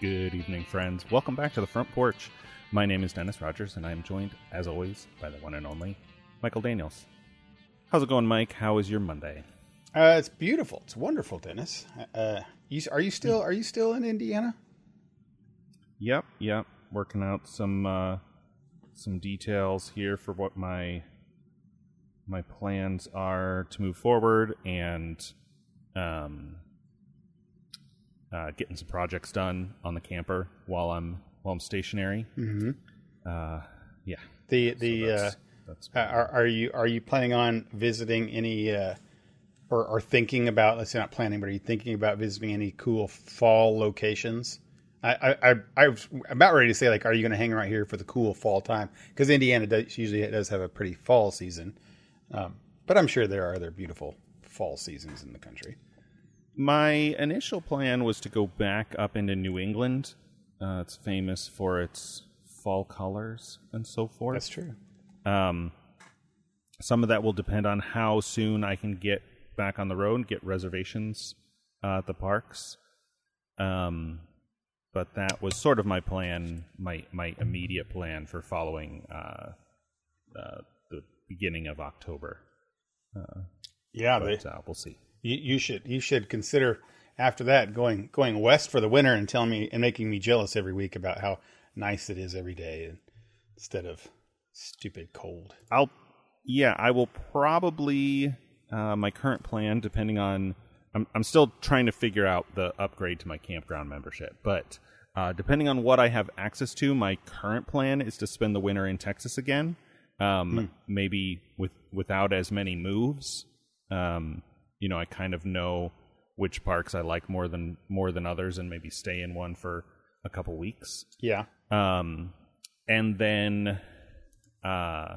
Good evening, friends. Welcome back to the front porch. My name is Dennis Rogers, and I am joined, as always, by the one and only Michael Daniels. How's it going, Mike? How is your Monday? Uh, it's beautiful. It's wonderful, Dennis. Uh, you, are you still are you still in Indiana? Yep, yep. Working out some uh, some details here for what my my plans are to move forward, and um, uh, getting some projects done on the camper while I'm while I'm stationary. Mm-hmm. Uh, yeah. The the So uh, that's- that's uh, are, are you are you planning on visiting any uh, or or thinking about? Let's say not planning, but are you thinking about visiting any cool fall locations? I I, I was about ready to say like, are you going to hang around here for the cool fall time? Because Indiana does, usually does have a pretty fall season, um, but I'm sure there are other beautiful fall seasons in the country. My initial plan was to go back up into New England. Uh, it's famous for its fall colors and so forth. That's true. Um, some of that will depend on how soon I can get back on the road and get reservations uh, at the parks. Um, but that was sort of my plan, my my immediate plan for following uh, uh, the beginning of October. Yeah, they, But uh, we'll see. You, you should you should consider after that going going west for the winter and telling me and making me jealous every week about how nice it is every day instead of stupid cold. I'll yeah, I will probably uh, my current plan, depending on I'm I'm still trying to figure out the upgrade to my campground membership, but uh, depending on what I have access to, my current plan is to spend the winter in Texas again. Um, Maybe with without as many moves. Um, you know, I kind of know which parks I like more than more than others, and maybe stay in one for a couple weeks Yeah, um, and then uh,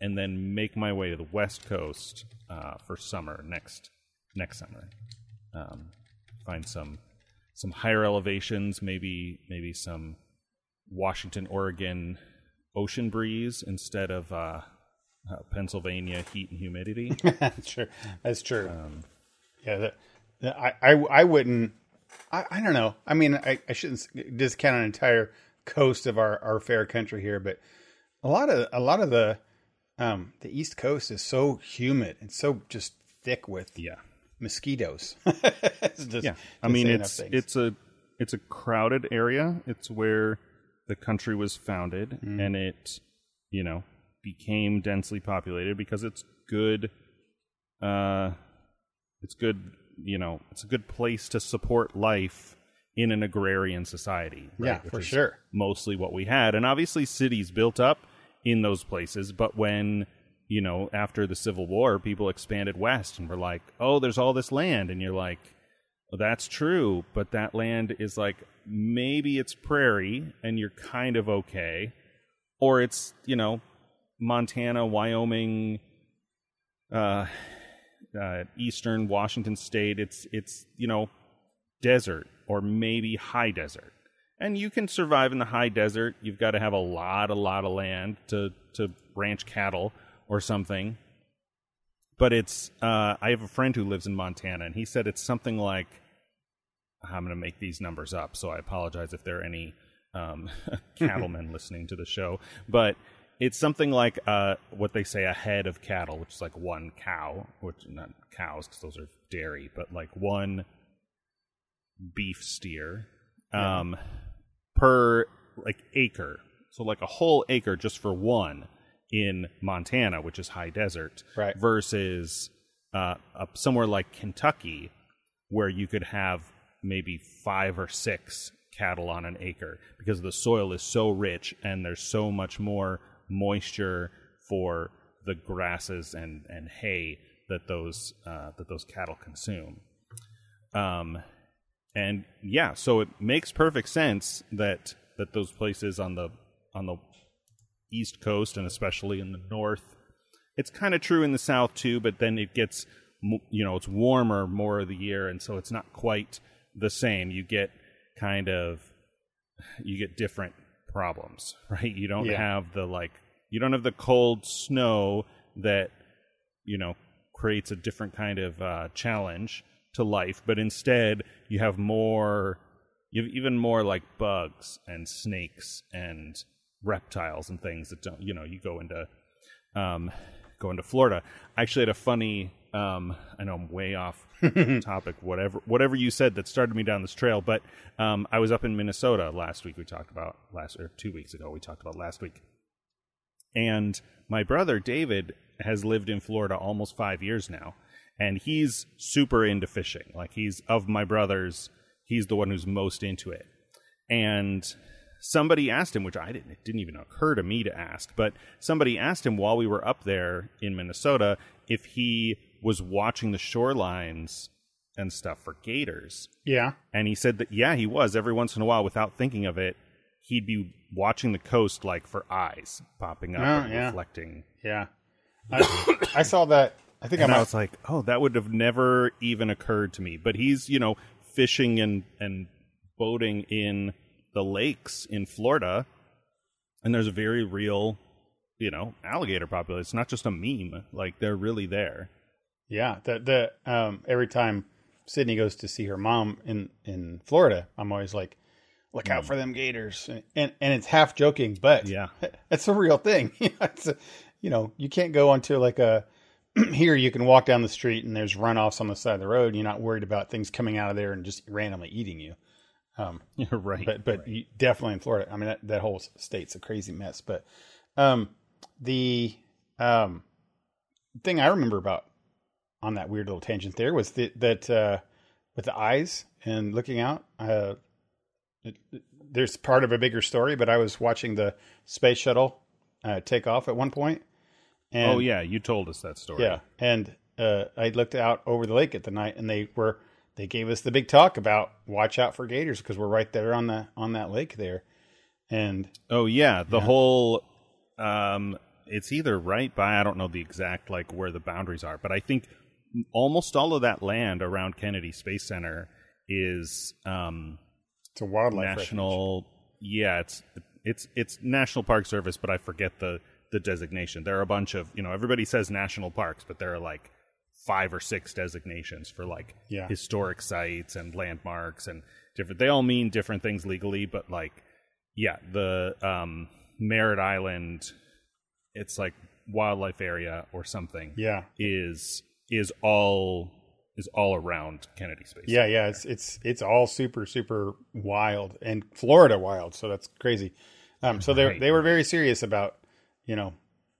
and then make my way to the west coast uh, for summer next next summer. Um, find some some higher elevations, maybe maybe some Washington, Oregon ocean breeze instead of uh, uh, Pennsylvania heat and humidity. that's true. That's true. yeah, that, that- I, I I wouldn't. I, I don't know. I mean, I, I shouldn't discount an entire coast of our, our fair country here, but a lot of a lot of the um, the East Coast is so humid and so just thick with yeah. mosquitoes. Just yeah i mean it's it's a it's a crowded area it's where the country was founded Mm. and it you know became densely populated because it's good uh it's good you know it's a good place to support life in an agrarian society right? Yeah, Which for sure. mostly what we had and obviously cities built up in those places but when you know after the civil war people expanded west and were like oh there's all this land and you're like well, that's true, but that land is like maybe it's prairie and you're kind of okay, or it's you know Montana, Wyoming, uh, uh, eastern Washington State. It's it's you know desert or maybe high desert, and you can survive in the high desert. You've got to have a lot, a lot of land to to ranch cattle or something but it's uh, I have a friend who lives in Montana, and he said it's something like I'm going to make these numbers up, so I apologize if there are any um, cattlemen listening to the show, but it's something like uh, what they say a head of cattle, which is like one cow, which not cows because those are dairy, but like one beef steer um, per like acre, so like a whole acre just for one in Montana, which is high desert, Right. versus uh, up somewhere like Kentucky, where you could have maybe five or six cattle on an acre because the soil is so rich and there's so much more moisture for the grasses and, and hay that those uh, that those cattle consume. Um, and yeah, so it makes perfect sense that that those places on the on the east coast and especially in the north, it's kind of true in the south too. But then it gets you know it's warmer more of the year, and so it's not quite the same. You get kind of you get different problems, right? You don't Yeah. have the like you don't have the cold snow that you know creates a different kind of uh, challenge to life, but instead you have more you have even more like bugs and snakes and reptiles and things that don't you know you go into um go into Florida. I actually had a funny um I know I'm way off topic whatever whatever you said that started me down this trail but um I was up in Minnesota last week we talked about last or 2 weeks ago we talked about last week. And my brother David has lived in Florida almost 5 years now and he's super into fishing. Like he's of my brothers he's the one who's most into it. And somebody asked him, which I didn't, it didn't even occur to me to ask, but somebody asked him while we were up there in Minnesota if he was watching the shorelines and stuff for gators. Yeah. And he said that, yeah, he was every once in a while without thinking of it. He'd be watching the coast like for eyes popping up Oh, and yeah. reflecting. Yeah. I, I saw that. I think I I was like, oh, that would have never even occurred to me. But he's, you know, fishing and, and boating in the lakes in Florida, and there's a very real, you know, alligator population. It's not just a meme; like they're really there. Yeah, the the um every time Sydney goes to see her mom in in Florida, I'm always like, look out for them gators, and and it's half joking, but Yeah. it's a real thing. it's a, you know, you can't go onto like a here you can walk down the street and there's runoffs on the side of the road. And you're not worried about things coming out of there and just randomly eating you. You're right. But but you, definitely in Florida, I mean that, that whole state's a crazy mess. But um, the um, thing I remember about on that weird little tangent there was that that uh, with the eyes and looking out. Uh, it, it- there's part of a bigger story, but I was watching the space shuttle uh, take off at one point. And, oh yeah, you told us that story. yeah, and uh, I looked out over the lake at the night, and they were they gave us the big talk about watch out for gators because we're right there on the on that lake there, and Oh yeah, the whole um it's either right by I don't know the exact like where the boundaries are, but I think almost all of that land around Kennedy Space Center is um it's a wildlife refuge. national yeah, it's it's it's National Park Service, but I forget the the designation. There are a bunch of, you know, everybody says national parks, but there are like five or six designations for like Yeah. historic sites and landmarks and different they all mean different things legally, but like yeah, the um Merritt Island it's like wildlife area or something Yeah, is is all is all around Kennedy Space. yeah, yeah. It's it's it's all super super wild and Florida wild, so that's crazy. Um, so they Right. they were very serious about you know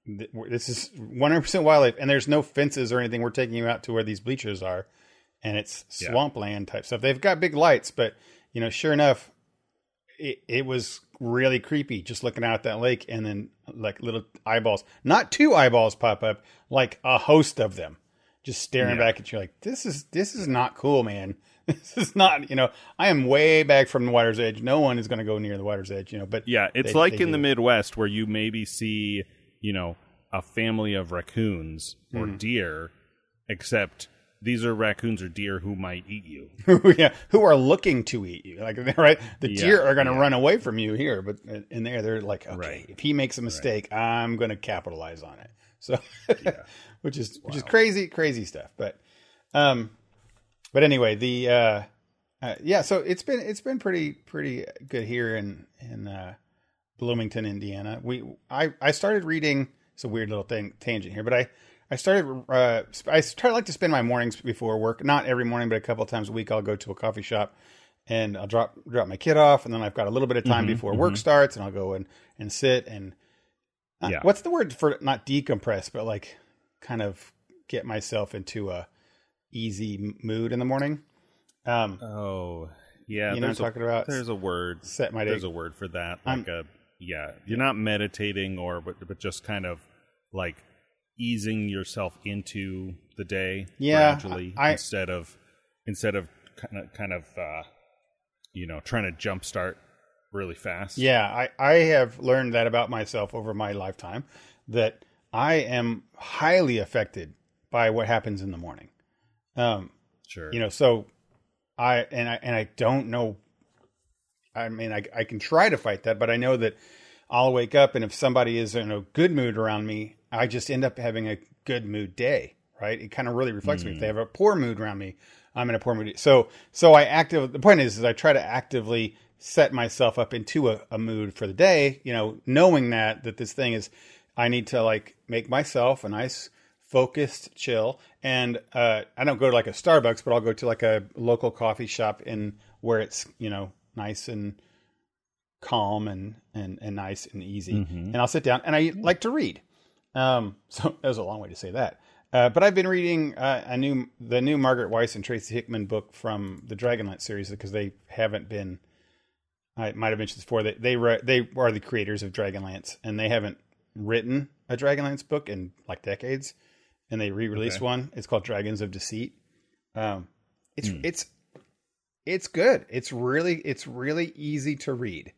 th- this is 100 percent wildlife, and there's no fences or anything. We're taking you out to where these bleachers are, and it's Yeah. swampland type stuff. They've got big lights, but you know, sure enough, it, it was really creepy just looking out at that lake, and then like little eyeballs, not two eyeballs pop up, like a host of them, just staring Yeah. back at you. Like this is this is not cool, man. This is not, you know, I am way back from the water's edge. No one is going to go near the water's edge, you know. But Yeah, it's they- like they in the. Midwest where you maybe see, you know, a family of raccoons or Mm-hmm. deer, except these are raccoons or deer who might eat you. yeah, who are looking to eat you. Like, right? The Yeah, deer are going to yeah. run away from you here, but in there, they're like, okay, Right. if he makes a mistake, I'm going to capitalize on it. So, which is which is crazy, crazy stuff. But, um, but anyway, the uh, uh, yeah, so it's been it's been pretty pretty good here in in uh, Bloomington, Indiana. We I I started reading. It's a weird little thing tangent here, but I I started. Uh, I try like to spend my mornings before work. Not every morning, but a couple of times a week. I'll go to a coffee shop and I'll drop drop my kid off, and then I've got a little bit of time before work starts, and I'll go and and sit and uh, Yeah. what's the word for not decompress, but like kind of get myself into a easy mood in the morning. Um, Oh, yeah. You know what I'm a- talking about? There's a word. set my day. There's a word for that. Like a yeah. You're not meditating or but but just kind of like easing yourself into the day Yeah, gradually I- instead of instead of kind of kind of uh you know trying to jumpstart really fast. Yeah, I, I have learned that about myself over my lifetime that I am highly affected by what happens in the morning. Um, Sure. you know, so I and I and I don't know. I mean, I I can try to fight that, but I know that I'll wake up and if somebody is in a good mood around me, I just end up having a good mood day. Right? It kind of really reflects me. If they have a poor mood around me, I'm in a poor mood. So so I active. The point is, is I try to actively set myself up into a, a mood for the day. You know, knowing that that this thing is, I need to like make myself a nice focused chill. And uh, i don't go to like a starbucks but i'll go to like a local coffee shop in where it's you know nice and calm and and, and nice and easy. And i'll sit down and i like to read. Um, so that was a long way to say that. Uh, but i've been reading uh, a new the new margaret weis and tracy hickman book from the dragonlance series because they haven't been i might have mentioned this before they they, re- they are the creators of dragonlance and they haven't written a dragonlance book in like decades and they re-released Okay. one. It's called Dragons of Deceit. Um, it's it's it's good. It's really it's really easy to read.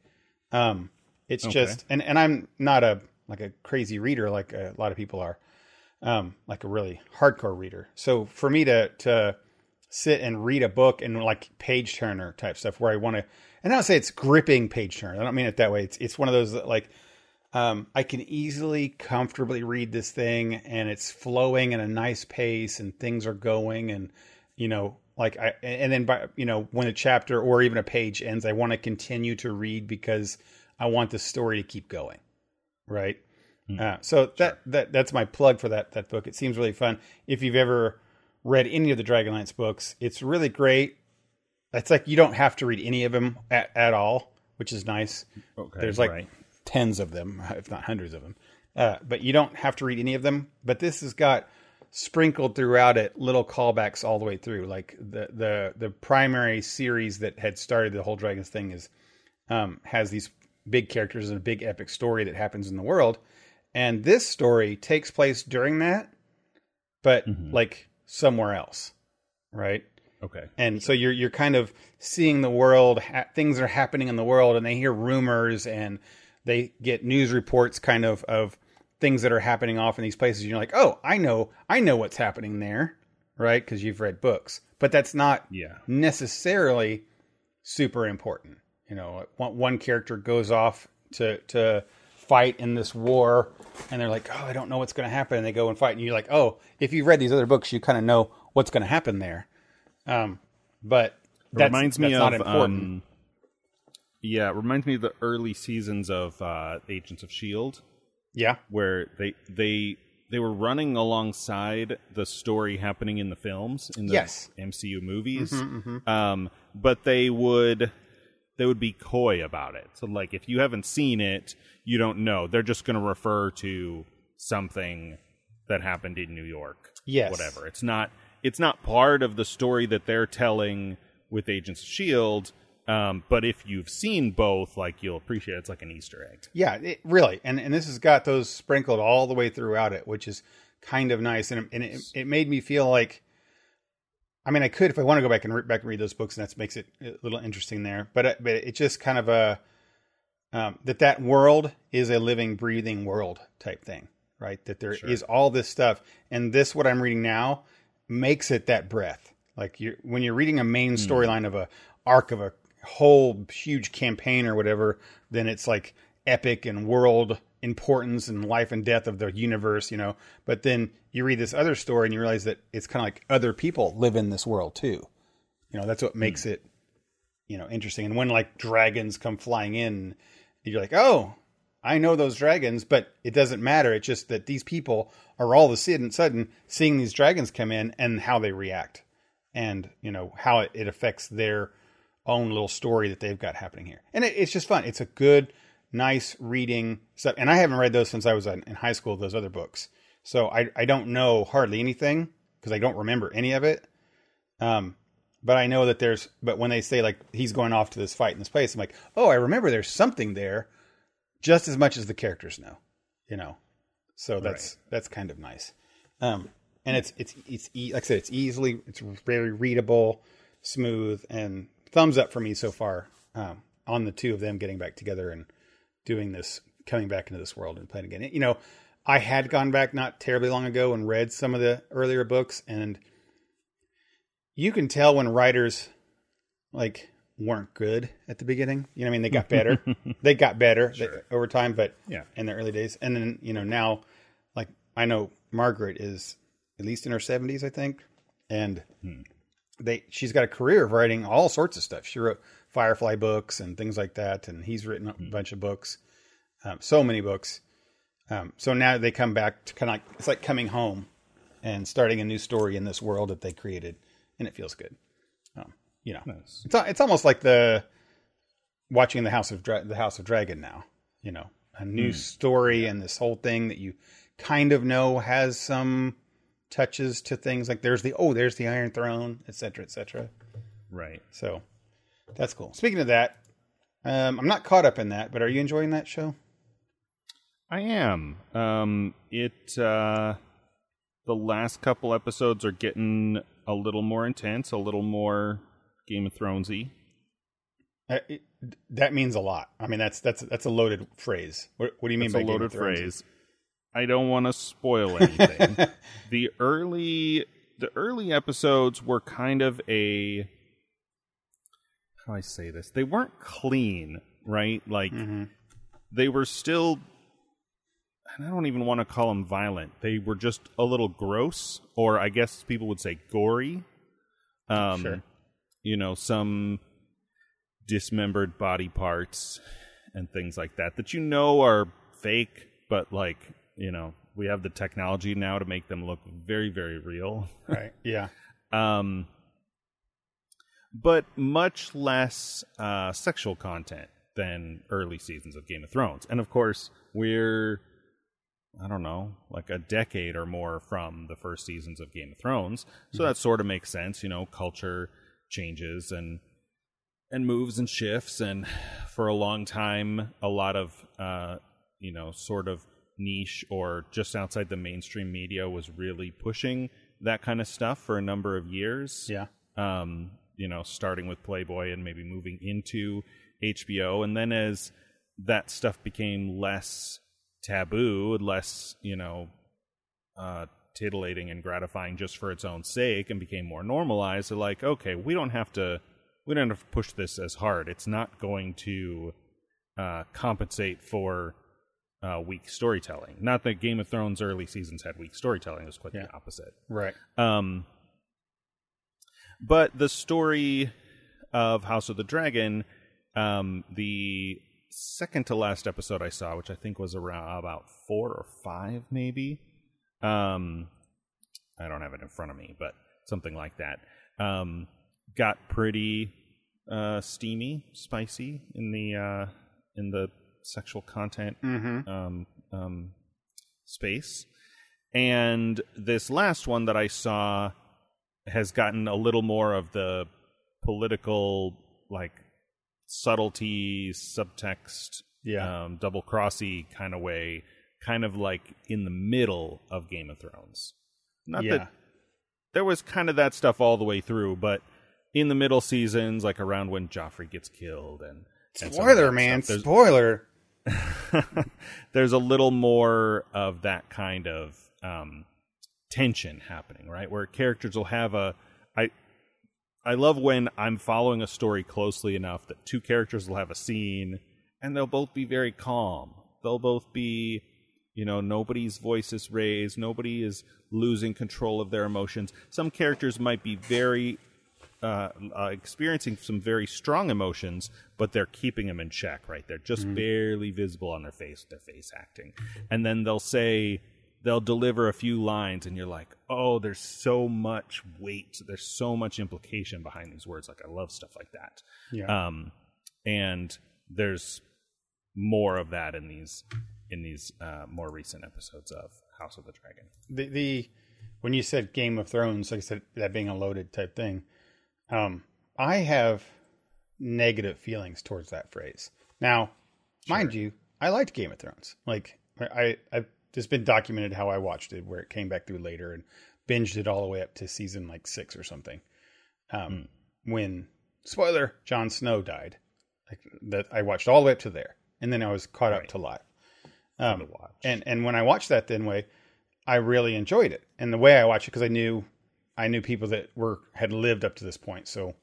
Um, it's Okay. just and and I'm not a like a crazy reader like a lot of people are. Um, like a really hardcore reader. So for me to to sit and read a book and like page turner type stuff where I want to, and I don't say it's gripping page turner. I don't mean it that way. It's it's one of those like um, I can easily, comfortably read this thing, and it's flowing at a nice pace, and things are going, and you know, like I, and then by you know, when a chapter or even a page ends, I want to continue to read because I want the story to keep going, right? Uh, so that that that's my plug for that that book. It seems really fun. If you've ever read any of the Dragonlance books, it's really great. It's like you don't have to read any of them at, at all, which is nice. Okay, There's like right. Tens of them, if not hundreds of them. Uh, but you don't have to read any of them. But this has got sprinkled throughout it little callbacks all the way through. Like the the the primary series that had started the whole dragons thing is um, has these big characters and a big epic story that happens in the world, and this story takes place during that, but like somewhere else, right? Okay. and so you're you're kind of seeing the world ha- things are happening in the world and they hear rumors and they get news reports kind of of things that are happening off in these places. You're like oh i know i know what's happening there right? Because you've read books. But that's not Yeah. necessarily super important. You know one, one character goes off to to fight in this war and they're like oh i don't know what's going to happen and they go and fight. And you're like oh if you've read these other books you kind of know what's going to happen there. Um but that reminds me not of important. um, yeah, it reminds me of the early seasons of uh, Agents of Shield, yeah where they they they were running alongside the story happening in the films in the Yes. MCU movies, Um, but they would they would be coy about it. So like if you haven't seen it, you don't know. They're just going to refer to something that happened in New York. Yes. whatever. It's not it's not part of the story that they're telling with Agents of Shield. Um, but if you've seen both, like you'll appreciate it. it's like an Easter egg. Yeah, it, really, and and this has got those sprinkled all the way throughout it, which is kind of nice, and and it, it made me feel like, I mean, I could if I want to go back and re- back and read those books, and that makes it a little interesting there. But but it's just kind of a um, that that world is a living, breathing world type thing, right? That there is all this stuff, and this what I'm reading now makes it that breath. Like you, when you're reading a main storyline of a arc of a whole huge campaign or whatever, then it's like epic and world importance and life and death of the universe, you know. But then you read this other story and you realize that it's kind of like other people live in this world too. You know, that's what hmm. makes it, you know, interesting. And when like dragons come flying in, you're like, oh, I know those dragons, but it doesn't matter. It's just that these people are all of a sudden, sudden seeing these dragons come in and how they react, and you know how it, it affects their own little story that they've got happening here. And it, it's just fun. It's a good, nice reading stuff. And I haven't read those since I was in in high school. Those other books, so I I don't know hardly anything because I don't remember any of it. Um, but I know that there's. But when they say like he's going off to this fight in this place, I'm like, oh, I remember there's something there, just as much as the characters know, you know. So that's that's kind of nice. Um, and it's it's it's e- like I said, it's easily it's very readable, smooth, and thumbs up for me so far um, on the two of them getting back together and doing this, coming back into this world and playing again. You know, I had gone back not terribly long ago and read some of the earlier books, and you can tell when writers like weren't good at the beginning. You know, what I mean, they got better. they got better they- over time, but Yeah. in the early days, and then you know now, like I know Margaret is at least in her seventies, I think, and they she's got a career of writing all sorts of stuff. She wrote Firefly books and things like that, and he's written a bunch of books, um, so many books. Um, so now they come back to kind of like, it's like coming home and starting a new story in this world that they created, and it feels good. Um, you know, Nice. it's it's almost like the watching the House of Dra- the House of Dragon now. You know, a new story and this whole thing that you kind of know has some touches to things like there's the oh there's the Iron Throne, etc., cetera, et cetera. Right. So that's cool. Speaking of that, um, I'm not caught up in that, but are you enjoying that show? I am. Um, it uh, the last couple episodes are getting a little more intense, a little more Game of Thronesy. Uh, it, that means a lot. I mean, that's that's that's a loaded phrase. What, what do you mean It's by a loaded phrase. I don't want to spoil anything. the early the early episodes were kind of a how do I say this? They weren't clean, right? Like Mm-hmm. they were still and I don't even want to call them violent. They were just a little gross, or I guess people would say gory. Um, Sure. You know, some dismembered body parts and things like that that you know are fake, but like you know, we have the technology now to make them look very, very real. Right. Yeah. Um, but much less uh, sexual content than early seasons of Game of Thrones. And of course, we're, I don't know, like a decade or more from the first seasons of Game of Thrones. So that sort of makes sense. You know, culture changes and and moves and shifts and for a long time a lot of uh you know sort of niche or just outside the mainstream media was really pushing that kind of stuff for a number of years Yeah. um, you know, starting with Playboy and maybe moving into HBO. And then as that stuff became less taboo, less, you know, uh, titillating and gratifying just for its own sake and became more normalized, they're like, okay, we don't have to, we don't have to push this as hard. It's not going to uh, compensate for uh, weak storytelling. Not that Game of Thrones early seasons had weak storytelling; it was quite Yeah. the opposite. Right. Um, but the story of House of the Dragon, um, the second to last episode I saw, which I think was around about four or five, maybe. Um, I don't have it in front of me, but something like that. Um, got pretty uh, steamy, spicy in the uh, in the sexual content Mm-hmm. um, um, space. And this last one that I saw has gotten a little more of the political, like subtlety, subtext, Yeah. um, double crossy kind of way, kind of like in the middle of Game of Thrones. Not yeah. that there was kind of that stuff all the way through, but in the middle seasons, like around when Joffrey gets killed and, and Spoiler, man. Spoiler. there's a little more of that kind of um, tension happening, right? Where characters will have a I I love when I'm following a story closely enough that two characters will have a scene and they'll both be very calm. They'll both be you know, nobody's voice is raised, nobody is losing control of their emotions. Some characters might be very uh, uh, experiencing some very strong emotions, but they're keeping them in check, right? They're just barely visible on their face, their face acting. And then they'll say, they'll deliver a few lines, and you're like, oh, there's so much weight, there's so much implication behind these words. Like, I love stuff like that. Yeah. Um, and there's more of that in these in these uh, more recent episodes of House of the Dragon. the the when you said Game of Thrones, like I said, that being a loaded type thing, um, I have negative feelings towards that phrase. Now, mind you, I liked Game of Thrones. Like I, I've just been documented how I watched it, where it came back through later and binged it all the way up to season like six or something. Um, When spoiler, Jon Snow died. Like that, I watched all the way up to there, and then I was caught up to live. Um, to watch. and and when I watched that then way, I really enjoyed it. And the way I watched it because I knew I knew people that were had lived up to this point, so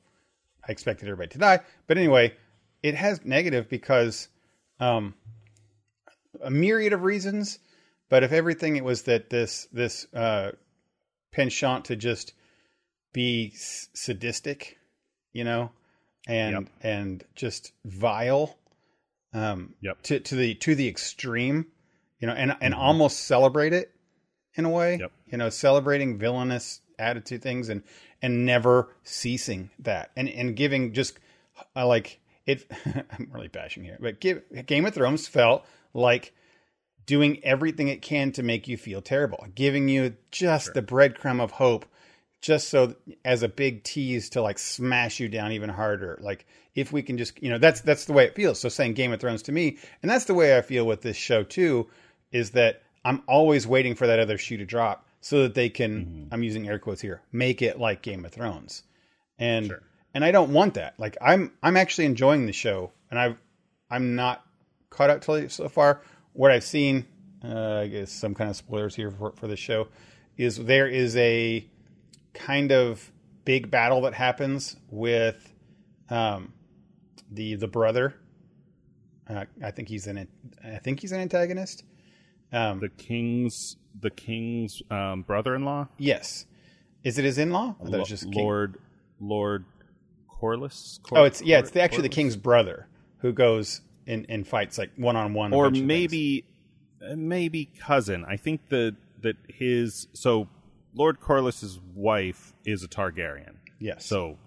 I expected everybody to die. But anyway, it has negative because um, a myriad of reasons. But if everything it was that this this uh, penchant to just be s- sadistic, you know, and Yep. and just vile, um, Yep. to to the to the extreme, you know, and and almost celebrate it in a way, Yep. you know, celebrating villainous attitude things and and never ceasing that and and giving just uh, like it. I'm really bashing here, but give Game of Thrones felt like doing everything it can to make you feel terrible, giving you just the breadcrumb of hope, just so as a big tease to like smash you down even harder. Like if we can just, you know, that's that's the way it feels. So saying Game of Thrones to me, and that's the way I feel with this show too, is that I'm always waiting for that other shoe to drop so that they can. I'm using air quotes here, make it like Game of Thrones, and Sure. and I don't want that. Like I'm I'm actually enjoying the show, and I've I'm not caught up to so far. What I've seen, uh, I guess some kind of spoilers here for, for the show, is there is a kind of big battle that happens with um, the the brother. Uh, I think he's an I think he's an antagonist. Um, The king's the king's um, brother-in-law, yes, is it his in law? I thought it was just King- Lord Lord Corlys. Oh, it's yeah, it's the, actually the king's brother who goes in and fights like one on one, or maybe uh, maybe cousin. I think that that his so Lord Corlys's wife is a Targaryen. yes. So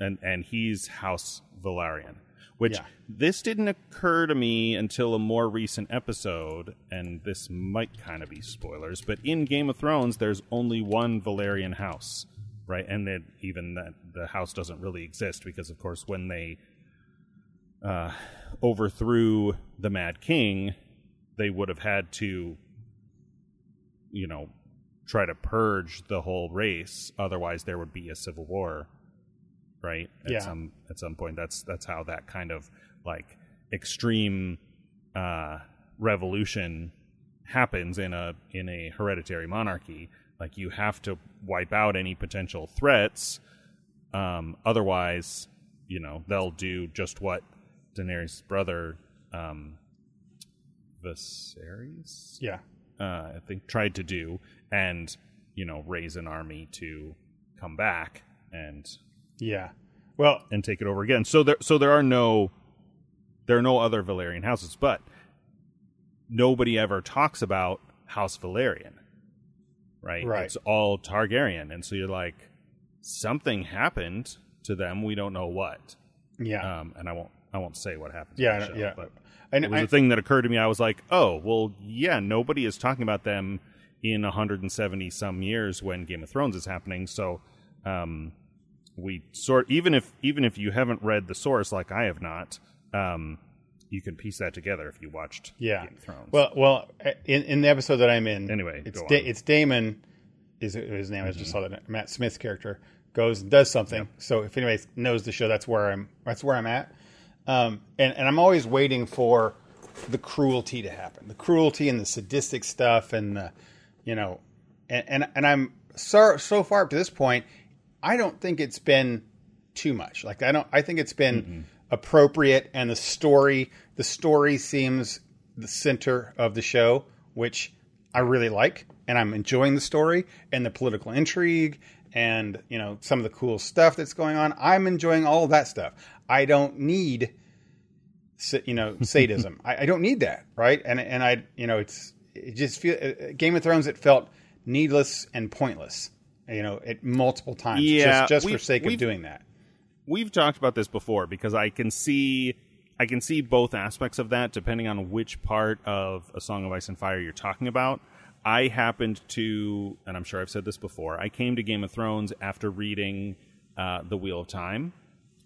and and he's House Velaryon. Which Yeah. this didn't occur to me until a more recent episode, and this might kind of be spoilers, but in Game of Thrones there's only one Velaryon house, right? And then even that the house doesn't really exist because of course when they uh, overthrew the Mad King, they would have had to, you know, try to purge the whole race. Otherwise, there would be a civil war, right? At Yeah. some at some point, that's that's how that kind of like extreme uh, revolution happens in a in a hereditary monarchy. Like you have to wipe out any potential threats. Um, otherwise, you know they'll do just what Daenerys' brother um, Viserys, yeah, uh, I think, tried to do, and you know raise an army to come back and yeah. Well, and take it over again. So there, so there are no, there are no other Velaryon houses, but nobody ever talks about House Velaryon, right? Right. It's all Targaryen, and so you're like, something happened to them. We don't know what, yeah, um, and I won't, I won't say what happened. yeah, show, yeah. But And it was I, a thing that occurred to me. I was like, oh, well, yeah, nobody is talking about them in 170 some years when Game of Thrones is happening. So, um, we sort even if even if you haven't read the source like I have not, um, you can piece that together if you watched yeah. Game of Thrones. Well, well, in in the episode that I'm in, Anyway, it's da- Mm-hmm. it's Daemon. Is his name? I just saw that Matt Smith's character goes and does something. So if anybody knows the show, that's where I'm. That's where I'm at. Um, and and I'm always waiting for the cruelty to happen, the cruelty and the sadistic stuff, and the, you know, and and, and I'm so so far up to this point, I don't think it's been too much. Like I don't. I think it's been appropriate, and the story the story seems the center of the show, which I really like, and I'm enjoying the story and the political intrigue and you know some of the cool stuff that's going on. I'm enjoying all of that stuff. I don't need you know sadism. I, I don't need that, right? And and I you know it's it just feel uh, Game of Thrones. It felt needless and pointless. You know, at multiple times, Yeah, just, just for sake of doing that. we've talked about this before because I can see I can see both aspects of that depending on which part of A Song of Ice and Fire you're talking about. I happened to, and I'm sure I've said this before, I came to Game of Thrones after reading uh, The Wheel of Time,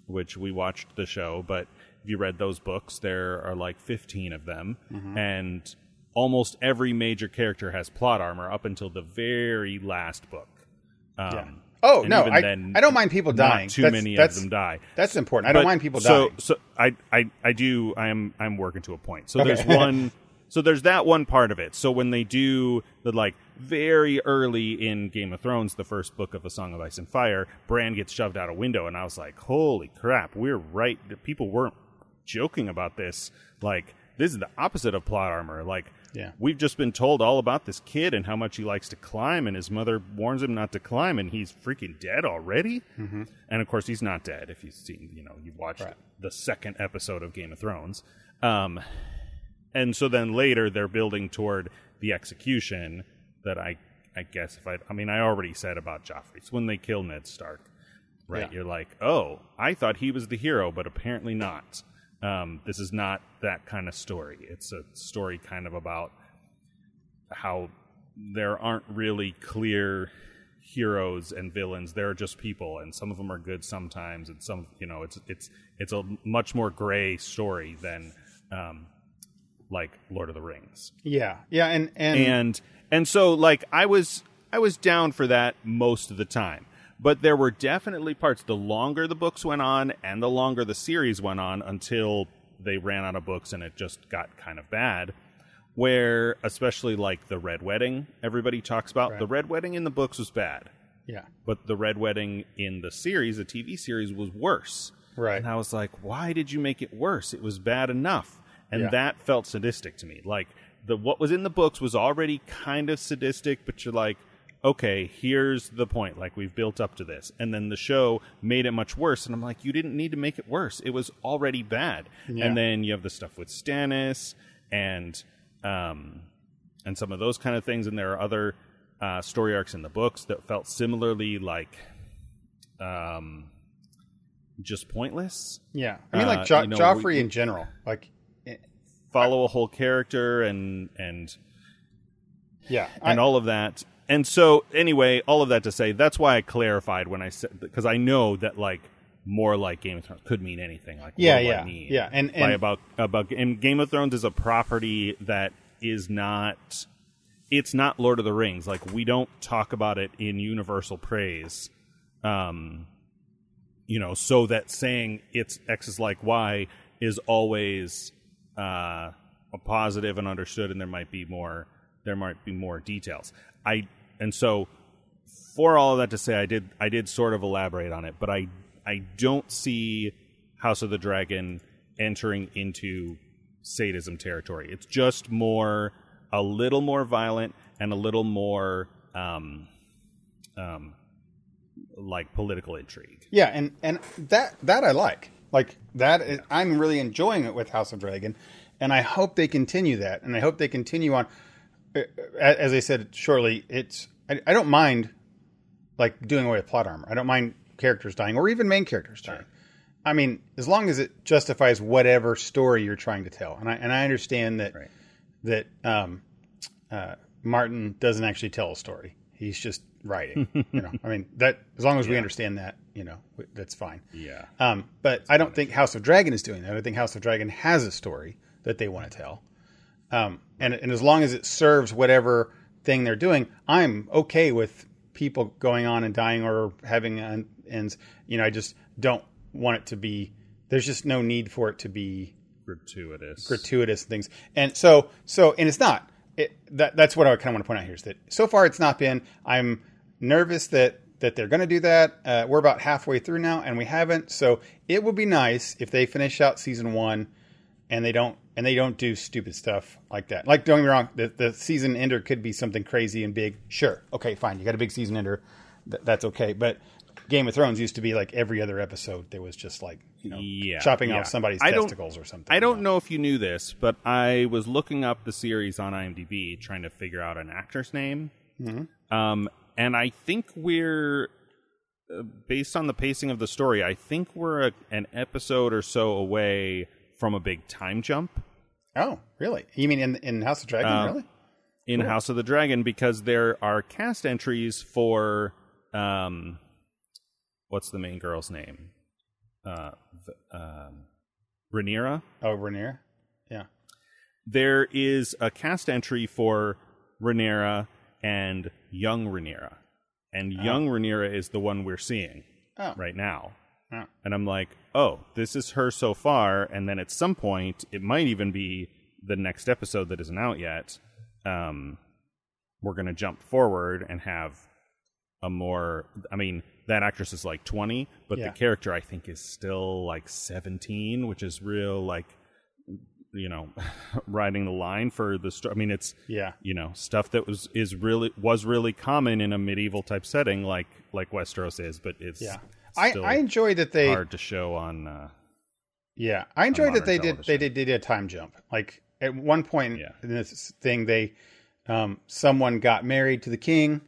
which we watched the show, but if you read those books, there are like 15 of them, and almost every major character has plot armor up until the very last book. Um, Yeah. Oh no, I, then, I don't mind people dying. too That's- many that's- of them die. That's important. I don't mind people so, dying. So I, I, I do. I am. I'm working to a point. So Okay. there's one. So there's that one part of it. So when they do the like very early in Game of Thrones, the first book of A Song of Ice and Fire, Bran gets shoved out a window, and I was like, holy crap, we're right. People weren't joking about this. Like this is the opposite of plot armor. Like, Yeah. we've just been told all about this kid and how much he likes to climb, and his mother warns him not to climb, and he's freaking dead already. Mm-hmm. And of course, he's not dead. If you've seen, you know, you've watched Right. the second episode of Game of Thrones. Um, and so then later they're building toward the execution that I, I guess if I, I mean, I already said about Joffrey. It's when they kill Ned Stark, right? Yeah. You're like, oh, I thought he was the hero, but apparently not. Um, this is not that kind of story. It's a story kind of about how there aren't really clear heroes and villains. There are just people, and some of them are good sometimes, and some, you know, it's it's it's a much more gray story than um, like Lord of the Rings Yeah, yeah, and and, and and so like I was I was down for that most of the time. But there were definitely parts the longer the books went on and the longer the series went on until they ran out of books and it just got kind of bad where especially like the red wedding everybody talks about Right. the red wedding in the books was bad yeah, but the red wedding in the series the TV series was worse right. and I was like, why did you make it worse? It was bad enough. And Yeah. that felt sadistic to me. Like the what was in the books was already kind of sadistic, but you're like, okay, here's the point. Like we've built up to this. And then the show made it much worse. And I'm like, you didn't need to make it worse. It was already bad. Yeah. And then you have the stuff with Stannis and um and some of those kind of things. And there are other uh, story arcs in the books that felt similarly like um just pointless. yeah, I mean, uh, like jo- you know, Joffrey we- in general. Like, eh, follow a whole character and and yeah, and I- all of that. And so anyway, all of that to say that's why I clarified when I said because I know that like more like Game of Thrones could mean anything. Like Yeah, what do I yeah, yeah, and- by and- about about and Game of Thrones is a property that is not it's not Lord of the Rings. Like we don't talk about it in universal praise. Um, you know, so that saying it's X is like Y is always uh, a positive and understood, and there might be more. There might be more details. I and so for all of that to say, I did I did sort of elaborate on it, but I I don't see House of the Dragon entering into sadism territory. It's just more a little more violent and a little more um, um, like political intrigue. Yeah, and and that that I like. Like that is, I'm really enjoying it with House of Dragon, and I hope they continue that, and I hope they continue on. As I said shortly, it's I, I don't mind like doing away with plot armor. I don't mind characters dying or even main characters dying. I mean, as long as it justifies whatever story you're trying to tell, and I and I understand that Right. that um, uh, Martin doesn't actually tell a story. He's just writing. you know, I mean that as long as we understand that, you know, w- that's fine. Yeah. Um, but I don't think House of Dragon is doing that. I think House of Dragon has a story that they want to tell. Um, and and as long as it serves whatever thing they're doing, I'm okay with people going on and dying or having un- ends. You know, I just don't want it to be. There's just no need for it to be Gratuitous. gratuitous things. And so, so, and it's not. It, that that's what I kind of want to point out here is that so far it's not been. I'm nervous that that they're going to do that. Uh, we're about halfway through now, and we haven't. So it would be nice if they finish out season one, and they don't and they don't do stupid stuff like that. Like don't get me wrong, the, the season ender could be something crazy and big. Sure, okay, fine. You got a big season ender. Th- that's okay. But Game of Thrones used to be like every other episode. There was just like you know Yeah, chopping yeah. off somebody's I testicles or something. I don't know if you knew this, but I was looking up the series on IMDb trying to figure out an actor's name. Mm-hmm. Um, and I think we're, uh, based on the pacing of the story, I think we're a, an episode or so away from a big time jump Oh, really? You mean in in House of Dragon? Uh, really? in House of the Dragon because there are cast entries for, um, what's the main girl's name? Uh, um, Rhaenyra. Oh, Rhaenyra. Yeah. there is a cast entry for Rhaenyra and young Rhaenyra, and young Rhaenyra is the one we're seeing Oh, right now. Oh. And I'm like, oh, this is her so far, and then at some point, it might even be the next episode that isn't out yet. Um, we're gonna jump forward and have a more. I mean, that actress is like 20, but Yeah. the character I think is still like 17, which is real like you know riding the line for the story. I mean, it's Yeah. you know stuff that was is really was really common in a medieval type setting like like Westeros is, but it's Yeah. I, I enjoyed that they hard to show on. Uh, Yeah, I enjoyed that they did they did, they did a time jump. Like at one point Yeah. in this thing, they um, someone got married to the king,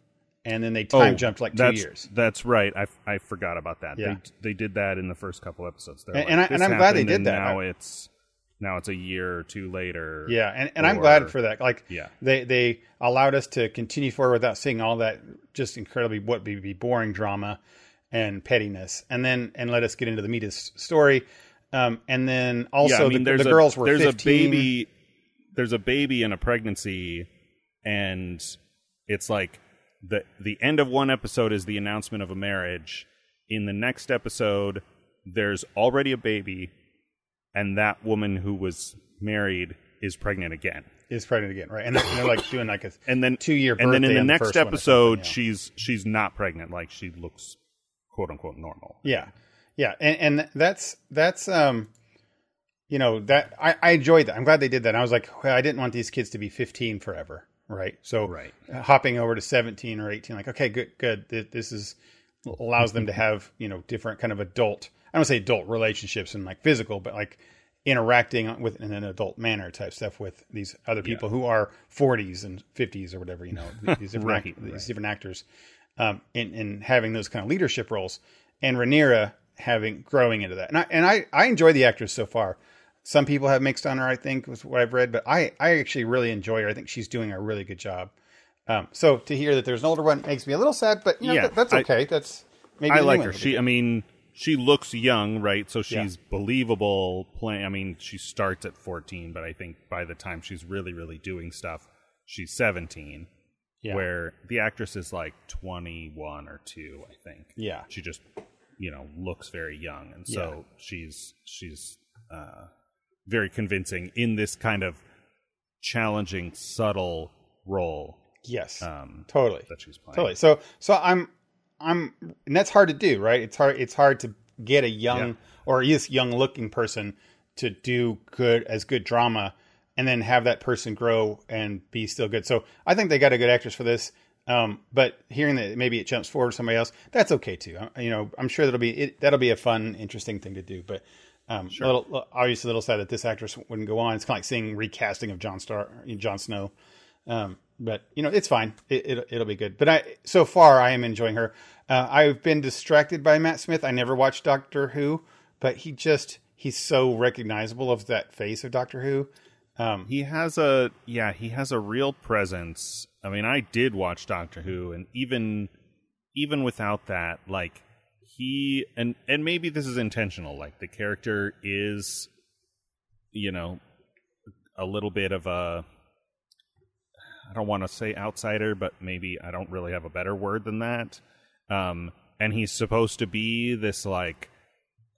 and then they time Oh, jumped like two that's, years. That's right. I, I forgot about that. Yeah. They they did that in the first couple episodes. They're And- like, and I and I'm glad they did that. Now I- it's now it's a year or two later. Yeah, and, and I'm glad for that. Like, Yeah. they they allowed us to continue forward without seeing all that just incredibly what would be boring drama and pettiness, and then and let us get into the meat of the story. Um, and then also yeah. I mean, the, the a, girls were there's 15. a baby. There's a baby in a pregnancy, and it's like the the end of one episode is the announcement of a marriage. In the next episode, there's already a baby, and that woman who was married is pregnant again. is pregnant again, right? And they're, and they're like doing like a and then two year and then in the the next first one or episode yeah. she's she's not pregnant like she looks quote unquote normal Yeah, yeah, and and that's that's um, you know that I, I enjoyed that. I'm glad they did that. And I was like, well, I didn't want these kids to be 15 forever, right? So Right. uh, hopping over to 17 or 18, like, okay, good, good. This is allows them to have you know different kind of adult. I don't say adult relationships and like physical, but like interacting with in an adult manner type stuff with these other people who are 40s and 50s or whatever you know these different Right, act- these right. different actors um, in in having those kind of leadership roles and Rhaenyra having growing into that and I and I I enjoy the actress so far. Some people have mixed on her, I think, was what I've read, but I I actually really enjoy her. I think she's doing a really good job. Um, so to hear that there's an older one makes me a little sad, but you know, Yeah, that, that's I- okay. that's maybe i like her she i mean she looks young right so Yeah. she's believable playing i mean she starts at 14 but i think by the time she's really really doing stuff she's 17 Yeah. where the actress is like 21 or 2 i think Yeah. she just you know looks very young and so she's she's uh very convincing in this kind of challenging subtle role Yes, um totally, that she's playing totally. So, so I'm, I'm, and that's hard to do, right? It's hard. It's hard to get a young Yeah. or yes, young looking person to do good as good drama, and then have that person grow and be still good. So, I think they got a good actress for this. Um, but hearing that maybe it jumps forward to somebody else, that's okay too. Uh, You know, I'm sure that'll be it, that'll be a fun, interesting thing to do. But um, a little, obviously, a little sad that this actress wouldn't go on. It's kind of like seeing recasting of John Star, Jon Snow. Um, but you know, it's fine. It, it, it'll be good. But I, so far, I am enjoying her. Uh, I've been distracted by Matt Smith. I never watched Doctor Who, but he just, he's so recognizable of that face of Doctor Who. Um, He has a yeah, he has a real presence. I mean, I did watch Doctor Who and even even without that, like he and and maybe this is intentional, like the character is you know a little bit of a I don't want to say outsider, but maybe I don't really have a better word than that. Um and he's supposed to be this like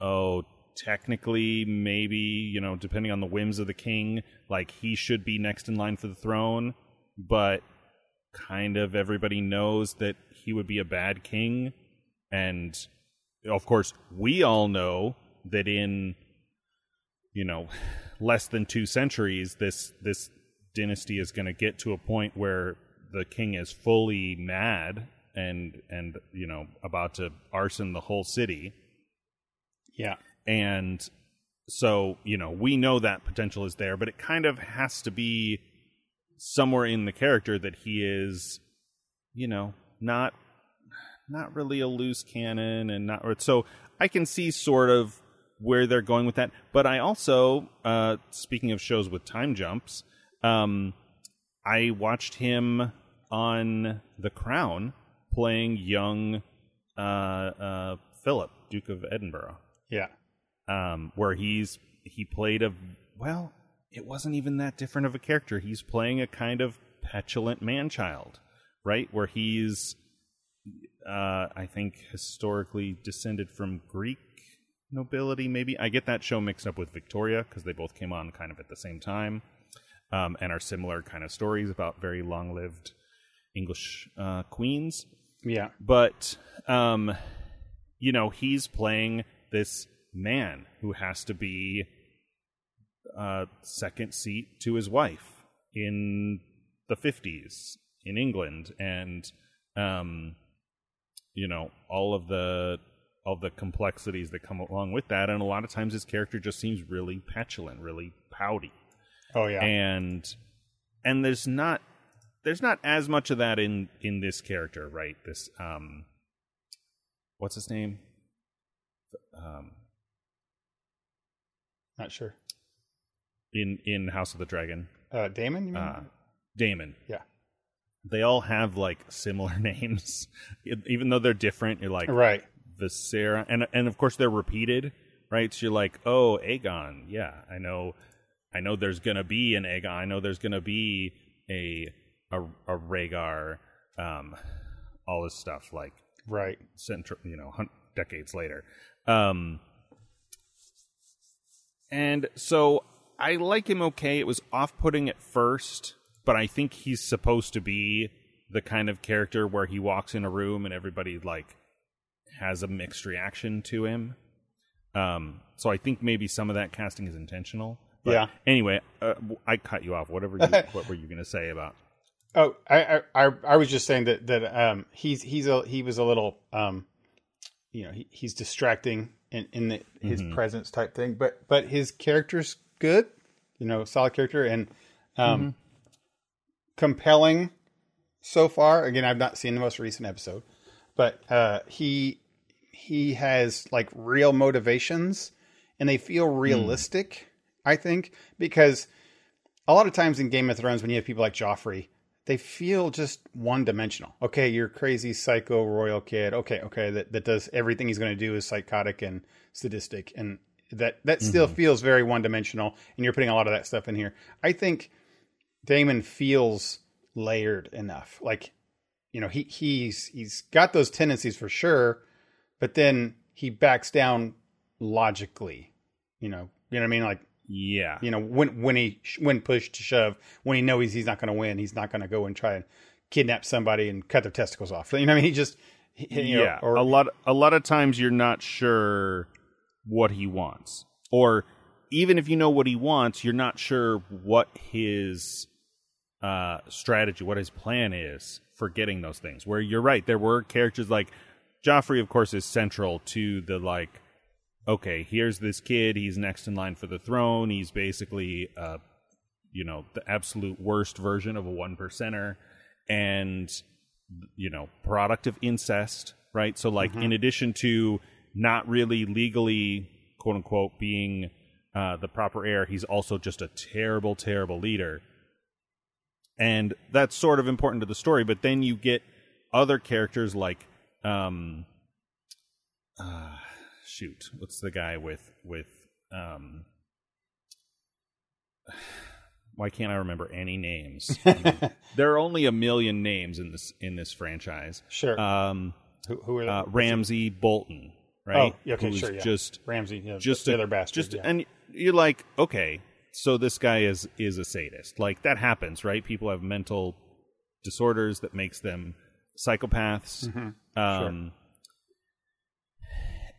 oh technically maybe you know depending on the whims of the king like he should be next in line for the throne but kind of everybody knows that he would be a bad king and of course we all know that in you know less than 2 centuries this this dynasty is going to get to a point where the king is fully mad and and you know about to arson the whole city yeah. And so you know we know that potential is there but it kind of has to be somewhere in the character that he is you know not not really a loose cannon and not so i can see sort of where they're going with that but i also uh speaking of shows with time jumps um i watched him on the crown playing young uh uh philip duke of edinburgh Yeah. Um, where he's he played a well, it wasn't even that different of a character. He's playing a kind of petulant man child, right? Where he's, uh, I think, historically descended from Greek nobility. Maybe I get that show mixed up with Victoria because they both came on kind of at the same time, um, and are similar kind of stories about very long-lived English uh, queens Yeah. but um you know he's playing this man who has to be uh, second seat to his wife in the 50s in England. And um you know all of the all the complexities that come along with that. And a lot of times his character just seems really petulant really pouty. Oh yeah. and and there's not there's not as much of that in in this character right? This um what's his name? Um Not sure. in in house of the dragon Uh, Daemon, you mean? uh Daemon yeah. they all have like similar names even though they're different you're like Right. Visera, and and of course they're repeated, right? So you're like, oh, Aegon, yeah, I know, I know. There's gonna be an Aegon. I know there's gonna be a a, a Rhaegar, um, all this stuff like Right. central, you know, hun- decades later. Um, and so I like him okay. It was off-putting at first, but I think he's supposed to be the kind of character where he walks in a room and everybody like has a mixed reaction to him. Um, so I think maybe some of that casting is intentional. But Yeah. Anyway, uh, I cut you off. Whatever. You, what were you going to say about? Oh, I, I, I, I was just saying that that um, he's he's a he was a little um, you know, he, he's distracting in in the, his presence type thing, but but his character's good, you know, solid character and um, compelling so far. Again, I've not seen the most recent episode, but uh, he he has like real motivations, and they feel realistic. I think because a lot of times in Game of Thrones, when you have people like Joffrey, they feel just one dimensional. Okay, you're crazy psycho royal kid. Okay, okay, that, that does everything he's going to do is psychotic and sadistic, and that that still mm-hmm. feels very one dimensional. And you're putting a lot of that stuff in here. I think Daemon feels layered enough. Like, you know, he he's he's got those tendencies for sure, but then he backs down logically. You know, you know what I mean? Like Yeah. you know when when he when pushed to shove when he knows he's not going to win he's not going to go and try and kidnap somebody and cut their testicles off you know what i mean he just he, you know, yeah, or a lot. A lot of times you're not sure what he wants, or even if you know what he wants, you're not sure what his uh, strategy, what his plan is for getting those things. Where you're right, there were characters like Joffrey, of course, is central to the like. Okay, here's this kid. He's next in line for the throne. He's basically, uh, you know, the absolute worst version of a one percenter, and you know product of incest right so like in addition to not really legally quote unquote being uh, the proper heir he's also just a terrible terrible leader and that's sort of important to the story but then you get other characters like um uh shoot what's the guy with with um why can't I remember any names? there are only a million names in this in this franchise. sure Um, who, who are uh, Ramsay Bolton, right? Oh, okay, Who's sure, yeah. Just ramsay yeah, just the other bastard Just yeah. and you're like, okay, so this guy is is a sadist. Like that happens, right? People have mental disorders that makes them psychopaths. Mm-hmm. Um,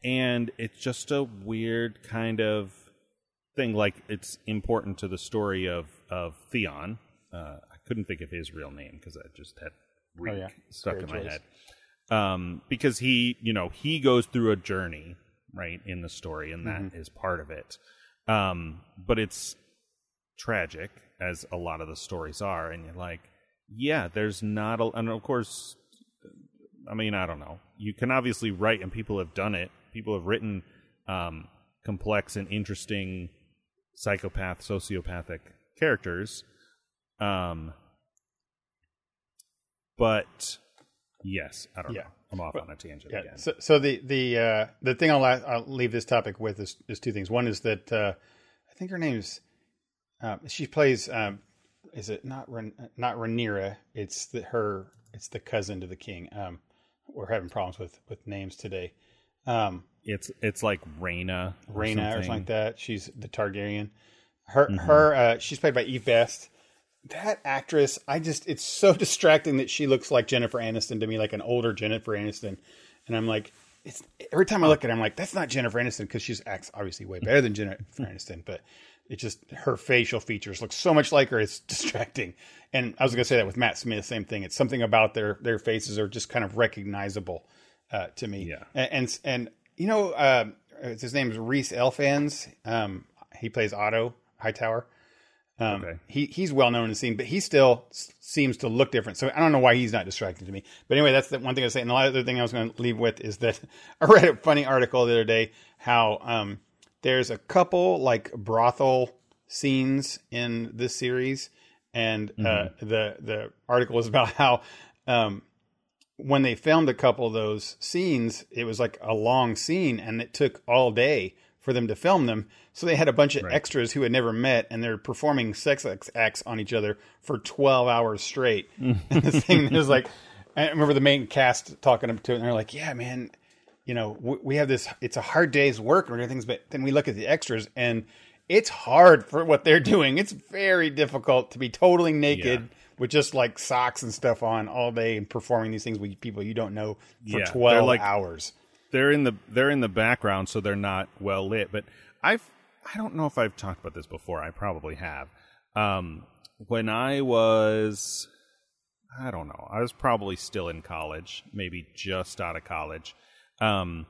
and it's just a weird kind of thing. Like it's important to the story of of Theon. Uh, I couldn't think of his real name because I just had Reek Oh, yeah. stuck Great in my choice. head. Um, because he, you know, he goes through a journey right in the story, and that is Mm-hmm. part of it. Um, but it's tragic as a lot of the stories are, and you're like, yeah, there's not a, and of course, I mean, I don't know. You can obviously write, and people have done it. People have written um, complex and interesting psychopath, sociopathic characters. Um, but yes, I don't Yeah. know. I'm off on a tangent Yeah. again. So, so the the uh, the thing I'll, la- I'll leave this topic with is, is two things. One is that uh, I think her name's uh, she plays. Um, is it not Ren, not Rhaenyra? It's the her. It's the cousin to the king. Um, we're having problems with with names today. Um, It's it's like Raina, or Rhaena or something like that. She's the Targaryen. Her her uh, she's played by Eve Best. That actress, I just it's so distracting that she looks like Jennifer Aniston to me, like an older Jennifer Aniston. And I'm like, it's every time I look at her, I'm like, that's not Jennifer Aniston because she's acts obviously way better than Jennifer Aniston. But It's just her facial features look so much like her. It's distracting. And I was going to say that with Matt Smith, same thing. It's something about their their faces are just kind of recognizable uh, to me. Yeah. And and, and you know, uh, his name is Rhys Ifans. Um, he plays Otto Hightower. Um, Okay. He he's well known in the scene, but he still s- seems to look different. So I don't know why he's not distracting to me. But anyway, that's the one thing I was saying. And the other thing I was going to leave with is that I read a funny article the other day how um, there's a couple like brothel scenes in this series, and uh, the the article is about how um, when they filmed a couple of those scenes, it was like a long scene, and it took all day for them to film them. So they had a bunch of extras who had never met, and they're performing sex acts- on each other for twelve hours straight. and the thing is like, I remember the main cast talking to it, and they're like, "Yeah, man, you know, we, we have this. It's a hard day's work and everything, but then we look at the extras, and it's hard for what they're doing. It's very difficult to be totally naked." Yeah. With just like socks and stuff on all day and performing these things with people you don't know for Yeah, they're twelve like- hours. they're in the they're in the background, so they're not well lit. But I've I don't know if I've talked about this before. I probably have. Um, when I was, I don't know, I was probably still in college, maybe just out of college. Um,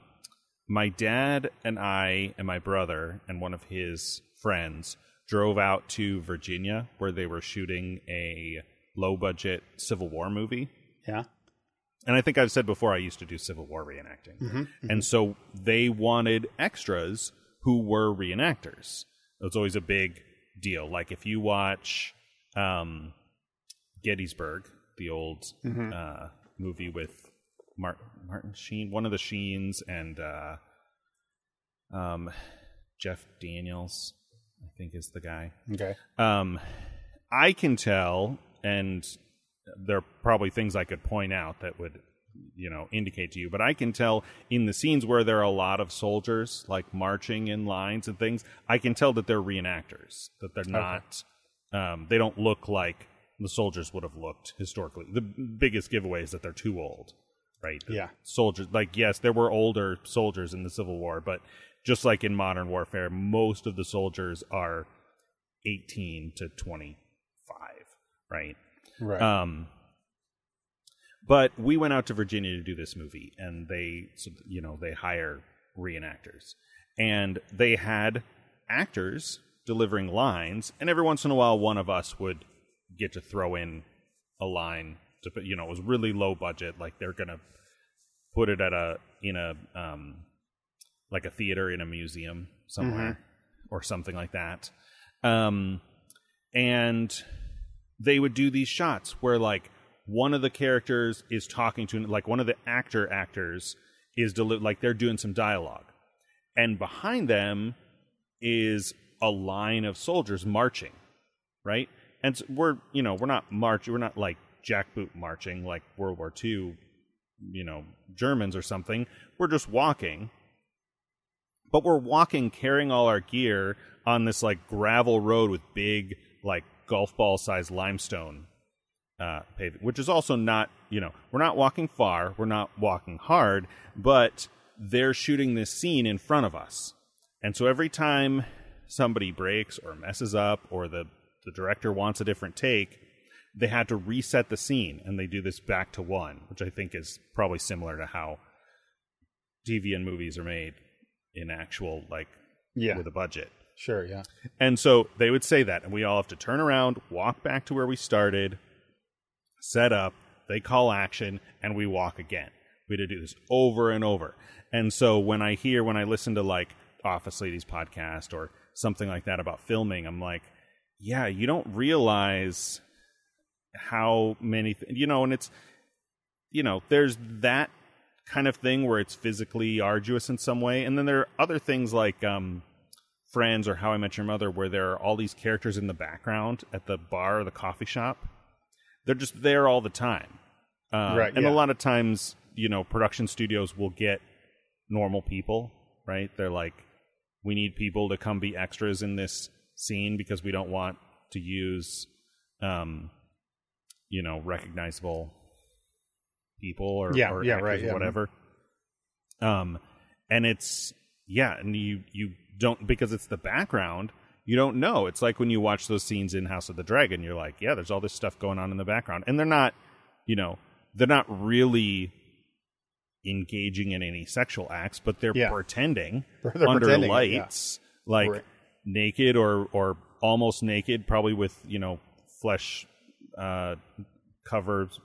my dad and I and my brother and one of his friends drove out to Virginia where they were shooting a low budget Civil War movie Yeah. and I think I've said before I used to do Civil War reenacting, and so they wanted extras who were reenactors. It was always a big deal. Like if you watch um, Gettysburg, the old uh, movie with Mar- Martin Sheen, one of the Sheens, and uh, um, Jeff Daniels, I think is the guy Okay. um, I can tell, and there are probably things I could point out that would, you know, indicate to you, but I can tell in the scenes where there are a lot of soldiers, like marching in lines and things, I can tell that they're reenactors, that they're not, um, they don't look like the soldiers would have looked historically. The biggest giveaway is that they're too old, right? The Yeah. Soldiers, like, yes, there were older soldiers in the Civil War, but just like in modern warfare, most of the soldiers are 18 to 25, right? Right. Um, but we went out to Virginia to do this movie, and they, you know, they hire reenactors, and they had actors delivering lines, and every once in a while, one of us would get to throw in a line. To, put- you know, it was really low budget, like they're gonna put it at a in a um, like a theater in a museum somewhere or something like that. Um, and they would do these shots where like one of the characters is talking to like one of the actor actors is deli- like they're doing some dialogue. And behind them is a line of soldiers marching right? And so we're you know we're not marching we're not like jackboot marching like world war ii you know germans or something. We're just walking. But we're walking carrying all our gear on this like gravel road with big like golf ball sized limestone uh paving which is also not you know we're not walking far we're not walking hard but they're shooting this scene in front of us and so every time somebody breaks or messes up or the the director wants a different take they had to reset the scene and they do this back to one which i think is probably similar to how tv and movies are made in actual like yeah. with a budget. Sure. Yeah. And so they would say that, and we all have to turn around, walk back to where we started, set up, they call action, and we walk again. We had to do this over and over. And so when I hear, when I listen to like Office Ladies podcast or something like that about filming, I'm like, yeah, you don't realize how many, th- you know, and it's, you know, there's that kind of thing where it's physically arduous in some way. And then there are other things like, um, Friends or How I Met Your Mother, where there are all these characters in the background at the bar or the coffee shop. They're just there all the time. Um, Right, And yeah. a lot of times, you know, production studios will get normal people, right? They're like, we need people to come be extras in this scene because we don't want to use, um, you know, recognizable people or, Yeah, or yeah, right, yeah. whatever. Um, and it's yeah, and you you don't because it's the background. you don't know. It's like when you watch those scenes in House of the Dragon, you're like, yeah, there's all this stuff going on in the background, and they're not, you know, they're not really engaging in any sexual acts, but they're Yeah. pretending They're under pretending, yeah. lights, like Right. naked or or almost naked, probably with you know flesh uh, covers,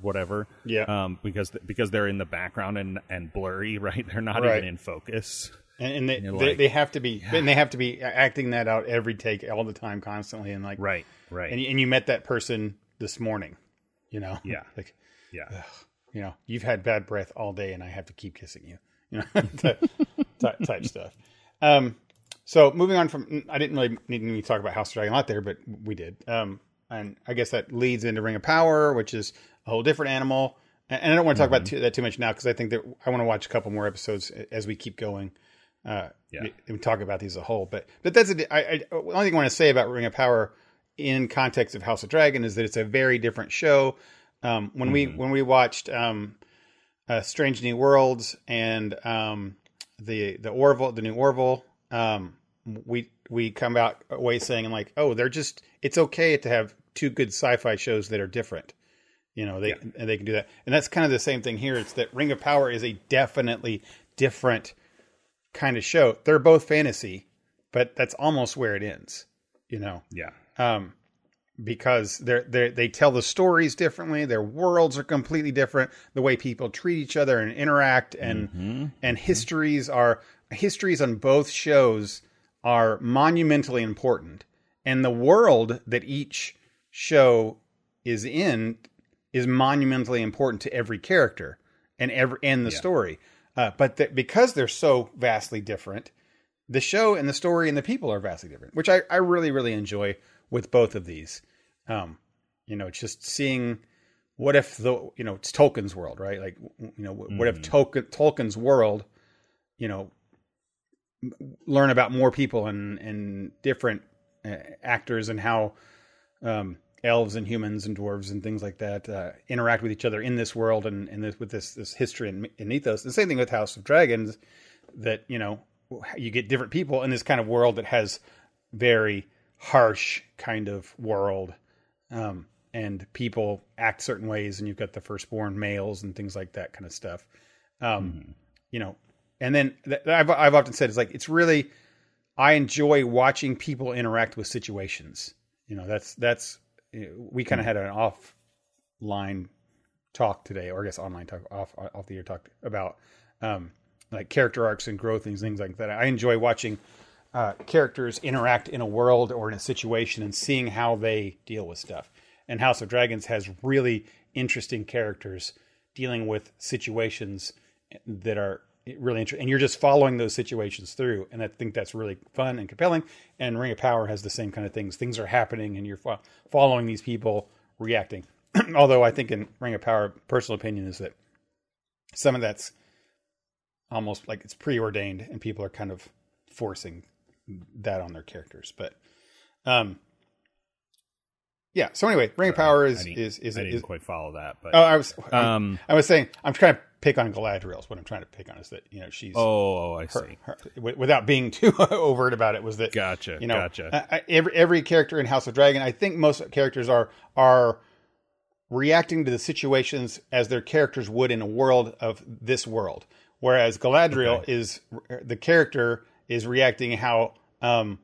whatever. Yeah. Um, because because they're in the background and and blurry, right? They're not Right. even in focus. And, and they, you're they, like, they have to be and they have to be acting that out every take all the time constantly and like Right. Right. and, you- and you met that person this morning you know Yeah. like yeah. you know you've had bad breath all day and i have to keep kissing you you know type, type, stuff um so moving on from i didn't really need to talk about house of dragon a lot there but we did um and i guess that leads into ring of power which is a whole different animal and and i don't want to talk about too, that too much now because i think that i want to watch a couple more episodes as we keep going uh Yeah. and talk about these as a whole but but that's a, I, I, the only thing i want to say about ring of power in context of house of dragon is that it's a very different show um, when we when we watched um, uh, Strange New Worlds and um, the the Orville the new Orville, um, we we come out away saying like, oh, they're just it's okay to have two good sci-fi shows that are different. You know, they and they can do that, and that's kind of the same thing here. It's that Ring of Power is a definitely different kind of show. They're both fantasy, but that's almost where it ends. You know, Yeah. um, because they're, they they tell the stories differently. Their worlds are completely different. The way people treat each other and interact, and and histories are histories on both shows are monumentally important. And the world that each show is in is monumentally important to every character and every and the story. Uh, but that because they're so vastly different, the show and the story and the people are vastly different, which I, I really, really enjoy with both of these. Um, you know, just seeing what if the, you know, it's Tolkien's world, right? Like, you know, what if Tolkien, Tolkien's world, you know, learn about more people and, and different uh, actors and how, um, elves and humans and dwarves and things like that uh, interact with each other in this world and, and this, with this this history and, and ethos. The same thing with House of Dragons, that you know you get different people in this kind of world that has very harsh kind of world, um, and people act certain ways, and you've got the firstborn males and things like that kind of stuff. Um, You know, and then th- I've I've often said it's like it's really I enjoy watching people interact with situations. You know, that's that's we kind of had an offline talk today, or I guess online talk off off the air talk about um, like character arcs and growth and things like that. I enjoy watching uh, characters interact in a world or in a situation and seeing how they deal with stuff. And House of Dragons has really interesting characters dealing with situations that are really interesting, and you're just following those situations through. And I think that's really fun and compelling. And Ring of Power has the same kind of things. Things are happening, and you're fo- following these people reacting. Although I think in Ring of Power, personal opinion is that some of that's almost like it's preordained, and people are kind of forcing that on their characters. But, um, yeah. So anyway, Ring of Power I is didn't, is is, I didn't is quite follow that, but Oh, I was. Um, I was saying I'm trying to pick on Galadriel. Is what I'm trying to pick on is that you know she's oh, I her, see. her- wi- without being too overt about it was that Gotcha. you know gotcha. I- every every character in House of Dragon. I think most characters are are reacting to the situations as their characters would in a world of this world, whereas Galadriel is the character is reacting how um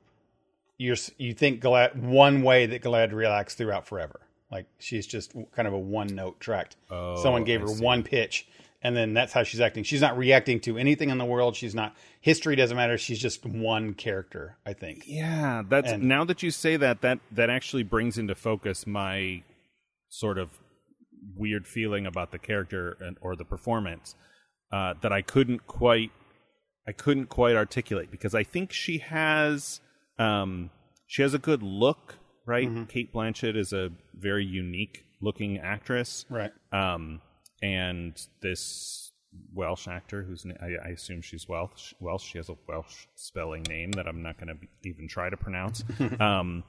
you're you think Galad one way that Galadriel acts throughout forever. Like she's just kind of a one note tract. Oh, Someone gave I her see. one pitch, and then that's how she's acting. She's not reacting to anything in the world. She's not history doesn't matter. She's just one character. I think. Yeah, that's And- now that you say that, that that actually brings into focus my sort of weird feeling about the character and, or the performance uh, that I couldn't quite I couldn't quite articulate because I think she has um, she has a good look, right? Mm-hmm. Cate Blanchett is a very unique looking actress, Right. um, and this Welsh actor, who's I, I assume she's Welsh. Welsh. She has a Welsh spelling name that I'm not going to even try to pronounce. um,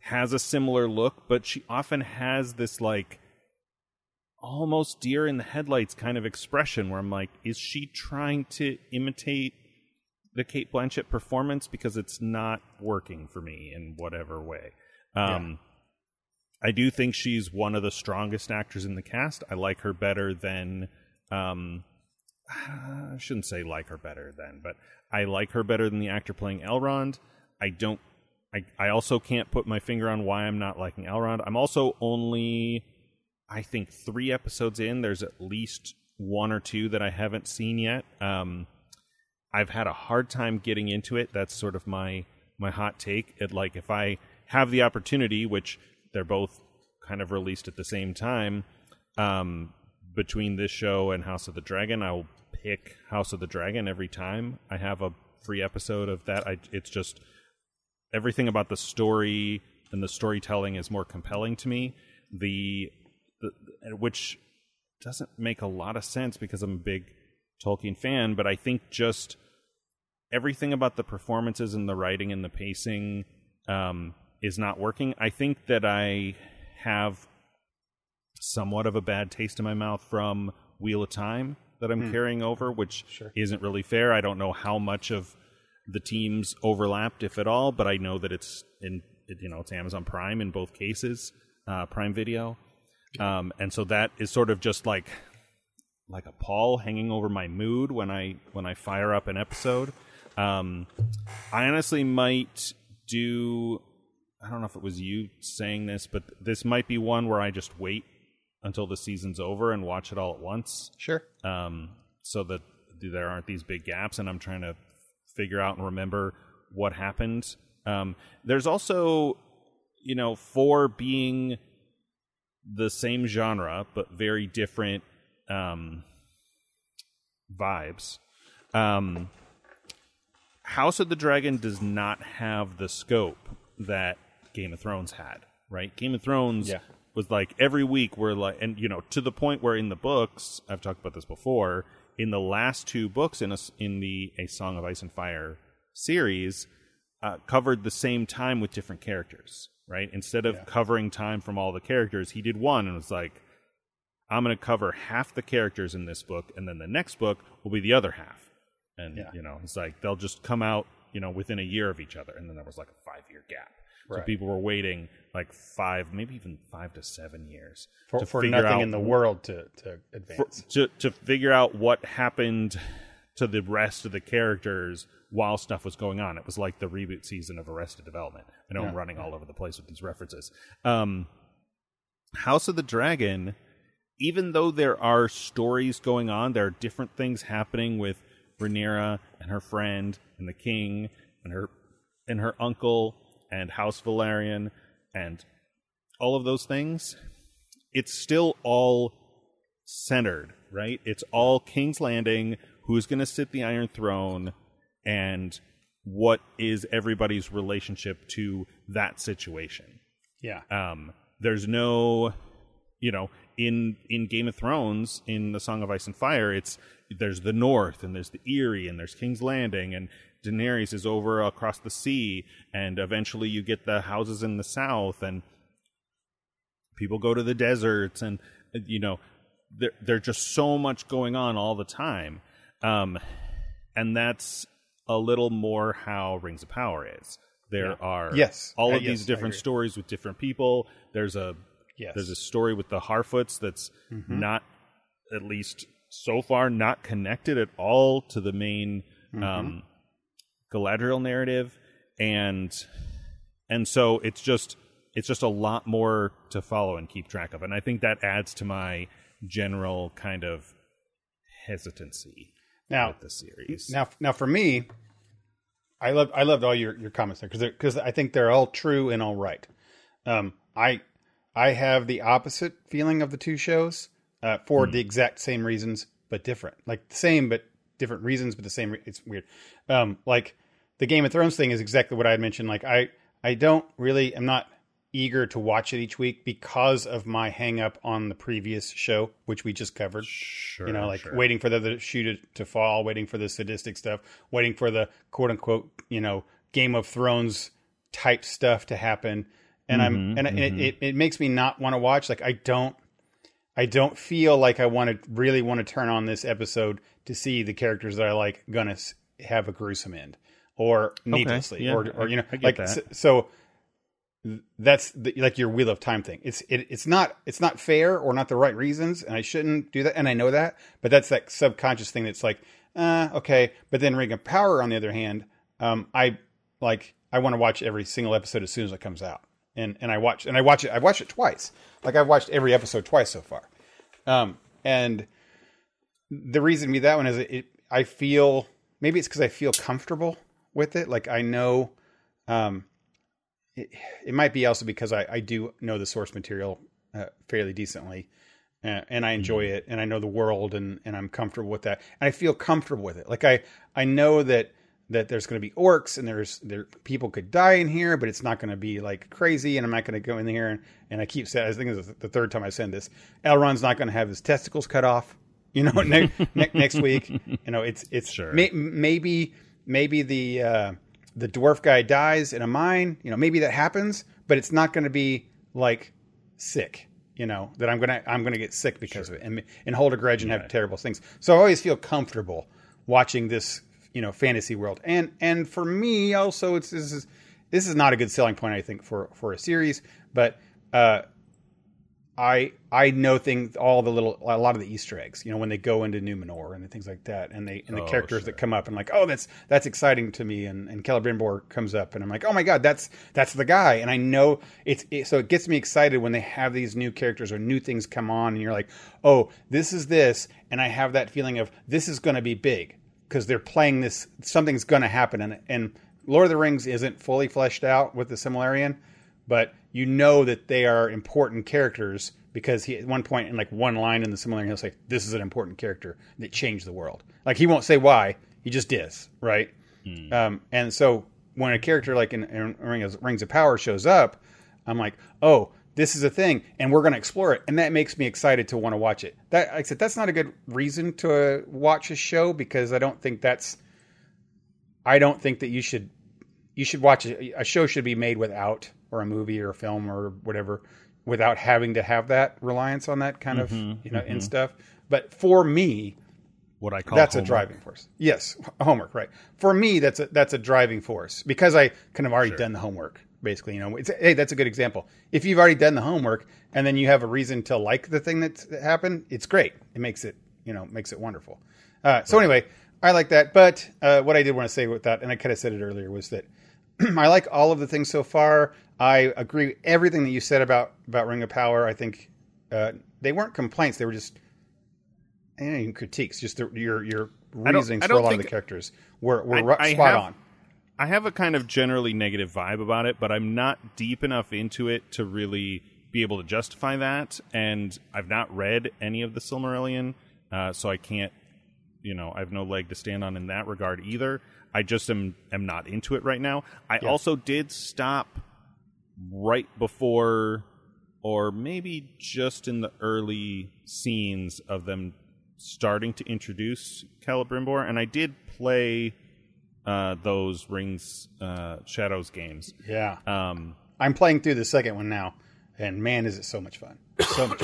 has a similar look, but she often has this like almost deer in the headlights kind of expression where I'm like, is she trying to imitate the Cate Blanchett performance because it's not working for me in whatever way. Um, I do think she's one of the strongest actors in the cast. I like her better than. Um, I shouldn't say like her better than, but I like her better than the actor playing Elrond. I don't. I, I also can't put my finger on why I'm not liking Elrond. I'm also only, I think, three episodes in. There's at least one or two that I haven't seen yet. Um, I've had a hard time getting into it. That's sort of my my hot take. It like if I have the opportunity, which they're both kind of released at the same time, um, between this show and House of the Dragon, I'll pick House of the Dragon every time I have a free episode of that. I it's just everything about the story and the storytelling is more compelling to me. The, the which doesn't make a lot of sense because I'm a big Tolkien fan, but I think just everything about the performances and the writing and the pacing um, is not working. I think that I have somewhat of a bad taste in my mouth from Wheel of Time that I'm carrying over, which Sure. isn't really fair. I don't know how much of the teams overlapped, if at all, but I know that it's in you know it's Amazon Prime in both cases, uh, Prime Video, um, and so that is sort of just like like a pall hanging over my mood when I when I fire up an episode. Um, I honestly might do. I don't know if it was you saying this, but this might be one where I just wait until the season's over and watch it all at once, Sure. um, so that there aren't these big gaps. And I'm trying to figure out and remember what happened. Um, there's also, you know, for being the same genre but very different um, vibes. Um, House of the Dragon does not have the scope that Game of Thrones had, right? Game of Thrones Yeah. was like every week we're like, and you know, to the point where in the books, I've talked about this before. In the last two books in a, in the A Song of Ice and Fire series, uh, covered the same time with different characters, right? Instead of covering time from all the characters, he did one and was like, I'm going to cover half the characters in this book, and then the next book will be the other half. And Yeah. you know, it's like they'll just come out, you know, within a year of each other, and then there was like a five year gap. So people were waiting like five, maybe even five to seven years For, to for figure nothing out in the world to, to advance. to to figure out what happened to the rest of the characters while stuff was going on. It was like the reboot season of Arrested Development. I know I'm running all over the place with these references. Um, House of the Dragon, even though there are stories going on, there are different things happening with Rhaenyra and her friend and the king and her and her uncle and House Velaryon and all of those things. It's still all centered, right? It's all King's Landing, who's going to sit the Iron Throne, and what is everybody's relationship to that situation. yeah. Um, there's no, you know, in in Game of Thrones, in the Song of Ice and Fire, it's there's the North and there's the Eyrie and there's King's Landing and Daenerys is over across the sea, and eventually you get the houses in the South and people go to the deserts and you know there there's just so much going on all the time. Um and that's a little more how rings of power is. There are Yes. all Uh, of yes, these different stories with different people. There's a Yes. there's a story with the harfoots that's not at least so far not connected at all to the main um galadriel narrative and and so it's just it's just a lot more to follow and keep track of and i think that adds to my general kind of hesitancy now, with the series. now, now for me, I love I loved all your, your comments there because because I think they're all true and all right. Um, I I have the opposite feeling of the two shows uh, for the exact same reasons but different, like the same but different reasons but the same. Re- it's weird. Um, like the Game of Thrones thing is exactly what I had mentioned. Like I I don't really I'm not eager to watch it each week because of my hang up on the previous show, which we just covered. sure You know, like sure. waiting for the, the shoe to, to fall, waiting for the sadistic stuff, waiting for the quote unquote, you know, Game of Thrones type stuff to happen. And I'm and it, it it makes me not want to watch. Like I don't I don't feel like I want to really want to turn on this episode to see the characters that I like gonna have a gruesome end or needlessly yeah, or or you know like so, so that's the, like your wheel of time thing. It's it, it's not it's not fair or not the right reasons, and I shouldn't do that, and I know that. But that's that subconscious thing that's like, uh, okay. But then Ring of Power, on the other hand, um, I like I want to watch every single episode as soon as it comes out, and and I watch and I watch it. I watched it twice. Like I've watched every episode twice so far, um, and the reason be that one is it, it I feel maybe it's because I feel comfortable with it. Like I know, um, it, it might be also because I, I do know the source material uh, fairly decently, uh, and I enjoy it, and I know the world, and and I'm comfortable with that, and I feel comfortable with it. Like I I know that that there's going to be orcs and there's there people could die in here, but it's not going to be like crazy, and I'm not going to go in here and, and I keep saying I think this is the third time I said this. Elrond's not going to have his testicles cut off, you know, ne- ne- next week. You know, it's it's Sure. may, maybe maybe the uh, the dwarf guy dies in a mine. You know, maybe that happens, but it's not going to be like sick. You know that I'm gonna I'm gonna get sick because of it and and hold a grudge and have terrible things. So I always feel comfortable watching this you know fantasy world and and for me also it's this is this is not a good selling point I think for for a series, but uh, I I know things all the little a lot of the Easter eggs. You know when they go into Numenor and things like that, and they and the Oh, characters sure. that come up and like oh that's that's exciting to me, and and Celebrimbor comes up and I'm like oh my god that's that's the guy, and I know it's it, so it gets me excited when they have these new characters or new things come on, and you're like oh this is this, and I have that feeling of this is going to be big because they're playing this something's going to happen, and and Lord of the Rings isn't fully fleshed out with the Silmarillion but you know that they are important characters because he at one point in like one line in the Silmarillion he'll say this is an important character that changed the world. Like he won't say why he just is right? Um, and so when a character like in, in Rings, Rings of Power shows up I'm like oh this is a thing and we're going to explore it. And that makes me excited to want to watch it. That like I said that's not a good reason to uh, watch a show because I don't think that's I don't think that you should you should watch a, a show should be made without or a movie or a film or whatever without having to have that reliance on that kind of you know and stuff. But for me what I call that's a driving force. Yes homework right. For me that's a that's a driving force because i kind of already done the homework basically you know it's, hey that's a good example if you've already done the homework and then you have a reason to like the thing that's, that happened it's great it makes it you know makes it wonderful uh, so anyway i like that but uh, what i did want to say with that and i kind of said it earlier was that I like all of the things so far. I agree with everything that you said about about Ring of Power. I think uh, they weren't complaints; they were just eh, critiques. Just the, your your I for a lot of the characters were were I- ru- I spot have- on. I have a kind of generally negative vibe about it, but I'm not deep enough into it to really be able to justify that. And I've not read any of the Silmarillion, uh, so I can't, you know, I have no leg to stand on in that regard either. I just am am not into it right now. I also did stop right before, or maybe just in the early scenes of them starting to introduce Celebrimbor, and I did play uh, those Rings uh, Shadows games. Yeah, Um, I'm playing through the second one now, and man, is it so much fun! So much,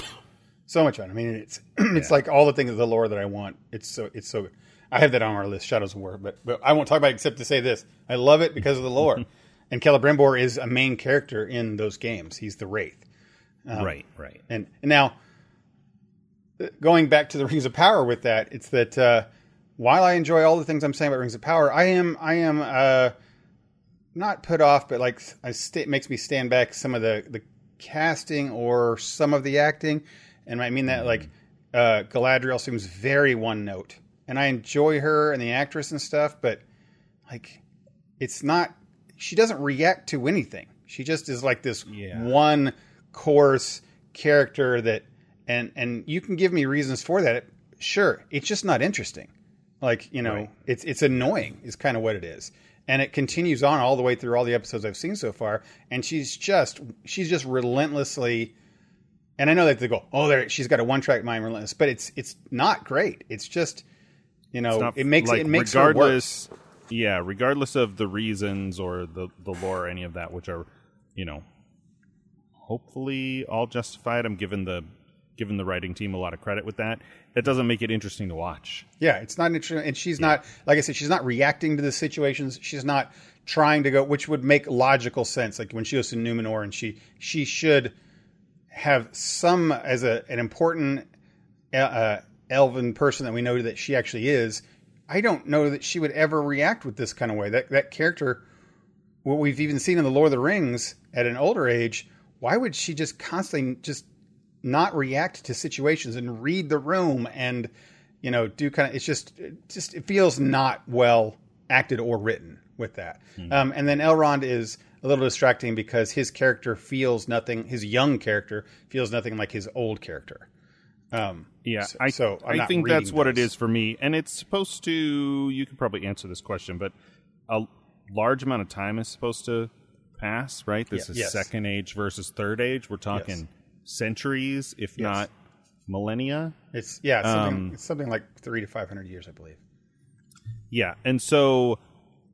so much fun. I mean, it's it's like all the things of the lore that I want. It's so it's so. I have that on our list, Shadows of War, but but I won't talk about it except to say this: I love it because of the lore. and Celebrimbor is a main character in those games. He's the Wraith. right, right. And, and now, uh, going back to the Rings of Power with that, it's that uh, while I enjoy all the things I'm saying about Rings of Power, I am I am uh, not put off, but like I it makes me stand back some of the the casting or some of the acting, and I mean that like uh, Galadriel seems very one note, and I enjoy her and the actress and stuff, but like it's not she doesn't react to anything. She just is like this Yeah. one course character that and and you can give me reasons for that. Sure, it's just not interesting. Like, you know, Right. it's it's annoying is kind of what it is. And it continues on all the way through all the episodes I've seen so far and she's just she's just relentlessly and I know that they go, "Oh, there she's got a one-track mind relentless," but it's it's not great. It's just you know, not- it makes like, it makes regardless. Yeah, regardless of the reasons or the the lore or any of that, which are, you know, hopefully all justified. I'm given the given the writing team a lot of credit with that. It doesn't make it interesting to watch. Yeah, it's not interesting, and she's not like I said. She's not reacting to the situations. She's not trying to go, which would make logical sense. Like when she goes to Numenor, and she she should have some as a an important uh, uh, elven person that we know that she actually is. I don't know that she would ever react with this kind of way. That that character, what we've even seen in the Lord of the Rings at an older age, why would she just constantly just not react to situations and read the room and you know do kind of it's just it just it feels not well acted or written with that um, and then elrond is a little distracting because his character feels nothing his young character feels nothing like his old character um, Yeah, so, I, so I think that's reading what it is for me. And it's supposed to, you could probably answer this question, but a large amount of time is supposed to pass, right? This Yeah, is yes. second age versus third age. We're talking centuries, if not millennia. it's yeah it's something, Um, it's something like three to five hundred years i believe Yeah, and so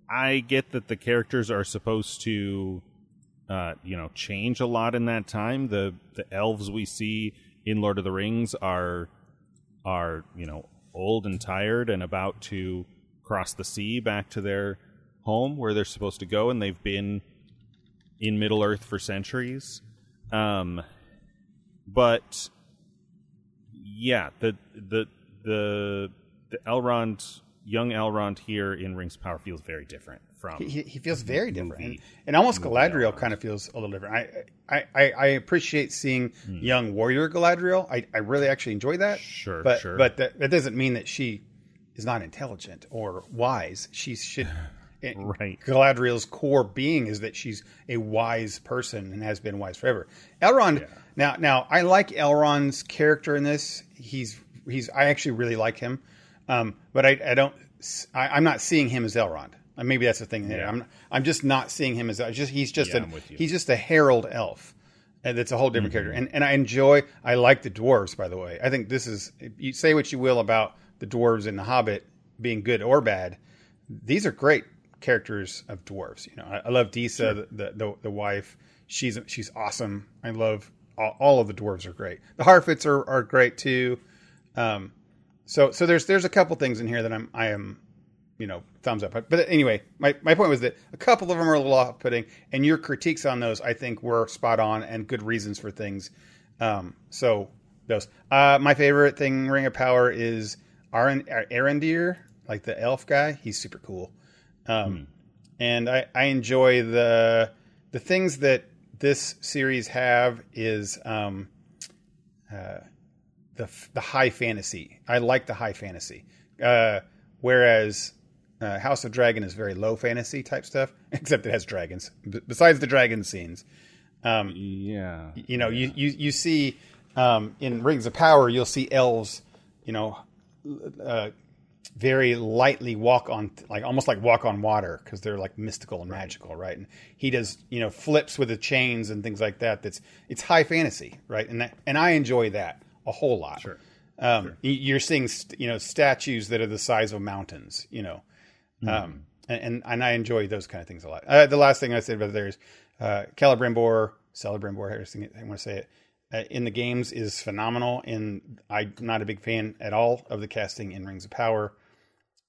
I get that the characters are supposed to, uh, you know, change a lot in that time. The the elves we see in Lord of the Rings are are you know old and tired and about to cross the sea back to their home where they're supposed to go, and they've been in Middle Earth for centuries. Um, but yeah, the the the the Elrond, young Elrond here in Rings of Power feels very different from. he, he feels very different, movie- and, and almost Galadriel Elrond. kind of feels a little different. I I, I, appreciate seeing Hmm. young warrior Galadriel. I, I really actually enjoy that. Sure, but sure. but that, that doesn't mean that she is not intelligent or wise. She should. Right. Galadriel's core being is that she's a wise person and has been wise forever. Elrond. Now now I like Elrond's character in this. He's he's I actually really like him, um, but I, I don't. I, I'm not seeing him as Elrond. Uh, Maybe that's the thing. there. Yeah. I'm I'm just not seeing him as just he's just Yeah, a I'm with you. he's just a herald elf. And that's a whole different Mm-hmm. character. And and I enjoy I like the dwarves by the way. I think this is you say what you will about the dwarves in the Hobbit being good or bad. These are great characters of dwarves. You know, I, I love Disa, the, the, the the wife. She's she's awesome. I love all, of the dwarves are great. The Harfoots are, are great too. Um, so so there's there's a couple things in here that I'm I am you know thumbs up. But, anyway, my, my point was that a couple of them are a little off putting, and your critiques on those I think were spot on and good reasons for things. Um, so those uh, my favorite thing Ring of Power is Aren, Arondir, like the elf guy. He's super cool. Um, and I, I enjoy the the things that this series have is um, uh, the the high fantasy. I like the high fantasy, uh, whereas uh, House of Dragon is very low fantasy type stuff. Except it has dragons. B- besides the dragon scenes, um, yeah, you know, you you you see um, in Rings of Power, you'll see elves, you know, uh, very lightly walk on, like almost like walk on water because they're like mystical and magical, right? And he does, you know, flips with the chains and things like that. That's it's high fantasy, right? And that, and I enjoy that a whole lot. Sure. Um, y- You're seeing, st- you know, statues that are the size of mountains, you know, um, and, and and I enjoy those kind of things a lot. Uh, the last thing I said about there is uh, Celebrimbor, Celebrimbor, I I want to say it. Uh, in the games is phenomenal, and I'm not a big fan at all of the casting in Rings of Power.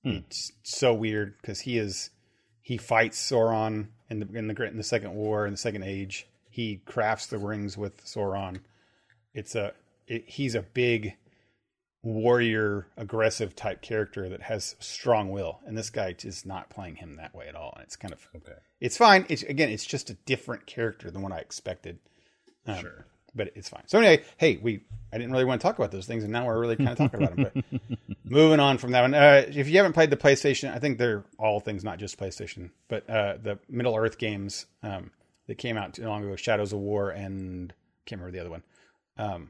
It's so weird because he is he fights Sauron in the in the in the Second War in the Second Age. He crafts the rings with Sauron. It's a it, he's a big warrior, aggressive type character that has strong will, and this guy is not playing him that way at all. And it's kind of Okay. it's fine. It's again, it's just a different character than what I expected. Um, Sure. But it's fine. So anyway, hey, we I didn't really want to talk about those things, and now we're really kind of talking about them. But moving on from that one, uh, if you haven't played the PlayStation, I think they're all things, not just PlayStation, but uh, the Middle Earth games um, that came out too long ago, Shadows of War, and can't remember the other one. Um,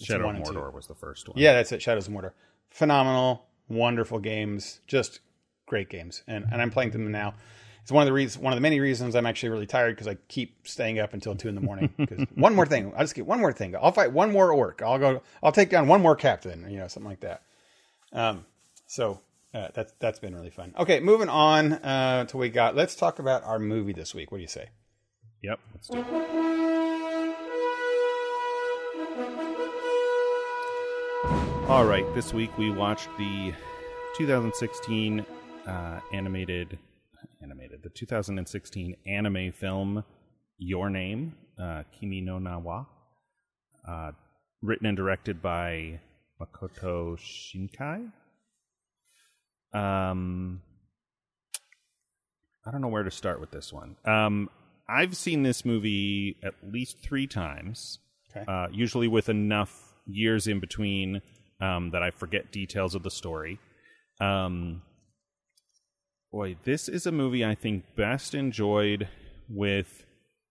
Shadow of one and two. Mordor was the first one. Yeah, that's it. Shadows of Mordor. Phenomenal, wonderful games, just great games, and and I'm playing them now. It's one of the reasons, one of the many reasons I'm actually really tired because I keep staying up until two in the morning. Because one more thing, I'll just get one more thing. I'll fight one more orc. I'll go. I'll take down one more captain. You know, something like that. Um, so uh, that's that's been really fun. Okay, moving on uh, to what we got. Let's talk about our movie this week. What do you say? Yep. Let's do it. All right, this week we watched the 2016 uh, animated, animated, the 2016 anime film Your Name, uh, Kimi no Na wa, uh, written and directed by Makoto Shinkai. Um, I don't know where to start with this one. Um, I've seen this movie at least three times, Okay. uh, usually with enough years in between um, that I forget details of the story. Um, boy, this is a movie I think best enjoyed with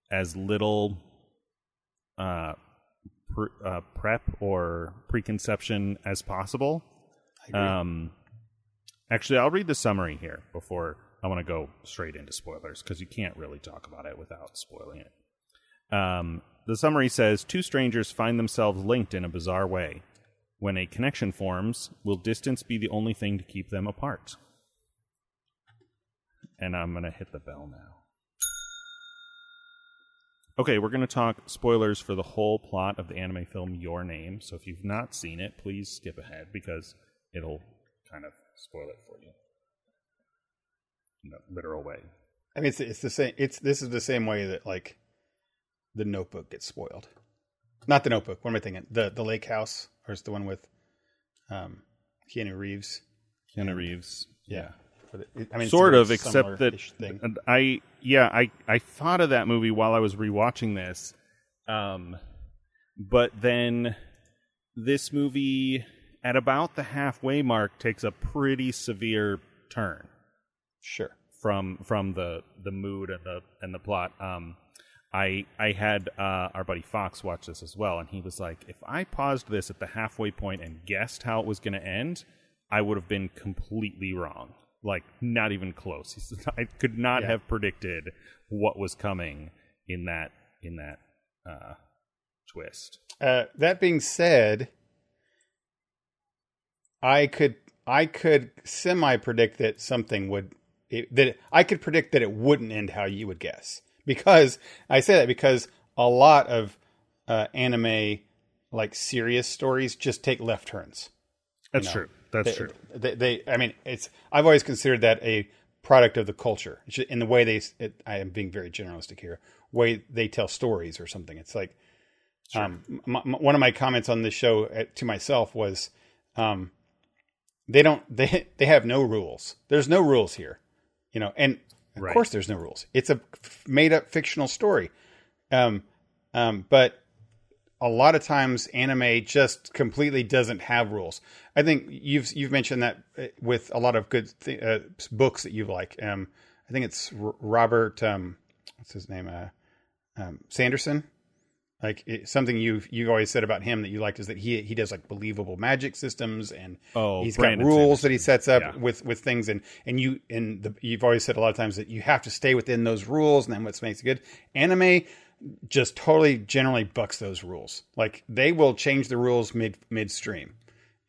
as little uh, pre- uh, prep or preconception as possible. Um, actually, I'll read the summary here before I want to go straight into spoilers because you can't really talk about it without spoiling it. Um, the summary says two strangers find themselves linked in a bizarre way. When a connection forms, will distance be the only thing to keep them apart? And I'm going to hit the bell now. Okay, we're going to talk spoilers for the whole plot of the anime film Your Name. So if you've not seen it, please skip ahead because it'll kind of spoil it for you in a literal way. I mean, it's it's the same. It's this is the same way that like the Notebook gets spoiled. Not the Notebook. What am I thinking? The the Lake House, or is the one with um, Keanu Reeves? Keanu Reeves. Yeah. I mean, sort of, except that thing. I yeah I I thought of that movie while I was rewatching this, um, but then this movie at about the halfway mark takes a pretty severe turn Sure. from from the the mood and the and the plot. Um, I I had uh, our buddy Fox watch this as well, and he was like, "If I paused this at the halfway point and guessed how it was going to end, I would have been completely wrong. Like not even close. I could not Yeah. have predicted what was coming in that in that uh, twist." Uh, that being said, I could I could semi predict that something would it, that I could predict that it wouldn't end how you would guess because I say that because a lot of uh, anime like serious stories just take left turns. That's know, true. That's they, true. They, they, I mean, it's. I've always considered that a product of the culture. In the way they. It, I am being very generalistic here. Way they tell stories or something. It's like, um, m- m- one of my comments on this show uh, to myself was, um, they don't. They they have no rules. There's no rules here, you know. And of Right. course, there's no rules. It's a made up fictional story. Um, um, but a lot of times anime just completely doesn't have rules. I think you've you've mentioned that uh, with a lot of good th- uh, books that you like. Um, I think it's R- Robert. Um, what's his name? Uh, um, Sanderson. Like it, something you've you've always said about him that you liked is that he he does like believable magic systems and Oh, he's Brandon got rules Sanderson. that he sets up Yeah. with with things and and you and the, you've always said a lot of times that you have to stay within those rules and then what makes it good. Anime just totally generally bucks those rules. Like they will change the rules mid midstream,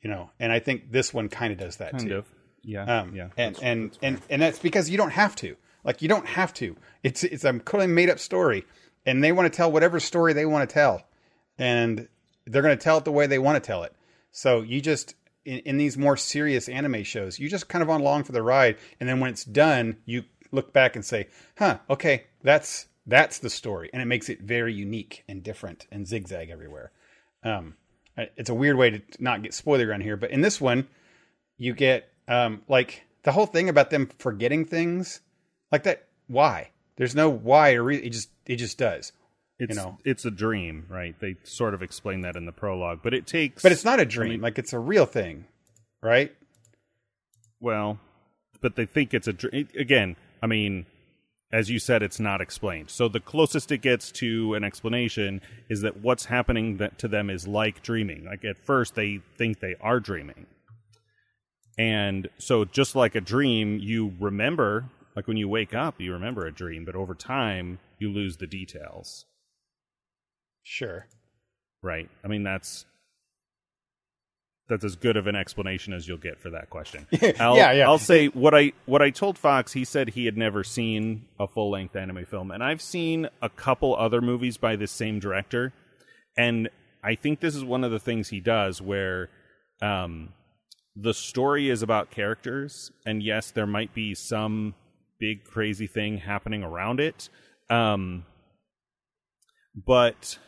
you know. And I think this one kind of does that Kind too. of. Yeah. Um, yeah. and that's- and and and that's because you don't have to. Like you don't have to. It's it's a totally made up story, and they want to tell whatever story they want to tell, and they're going to tell it the way they want to tell it. So you just in, in these more serious anime shows, you just kind of on along for the ride, and then when it's done, you look back and say, "Huh, okay, that's that's the story," and it makes it very unique and different and zigzag everywhere. Um, it's a weird way to not get spoiler around here, but in this one, you get um, like the whole thing about them forgetting things like that. Why? There's no why or re- it just it just does. it's know. it's a dream, right? They sort of explain that in the prologue, but it takes. But it's not a dream. like it's a real thing, right? well, but they think it's a dream. Again, I mean, as you said, it's not explained. So the closest it gets to an explanation is that what's happening that to them is like dreaming. Like at first, they think they are dreaming, and so just like a dream, you remember. Like when you wake up, you remember a dream, but over time, you lose the details. Sure. Right. I mean that's that's as good of an explanation as you'll get for that question. I'll, Yeah, yeah. I'll say what I what I told Fox. He said he had never seen a full length anime film, and I've seen a couple other movies by this same director, and I think this is one of the things he does where um, the story is about characters, and yes, there might be some big crazy thing happening around it, um, but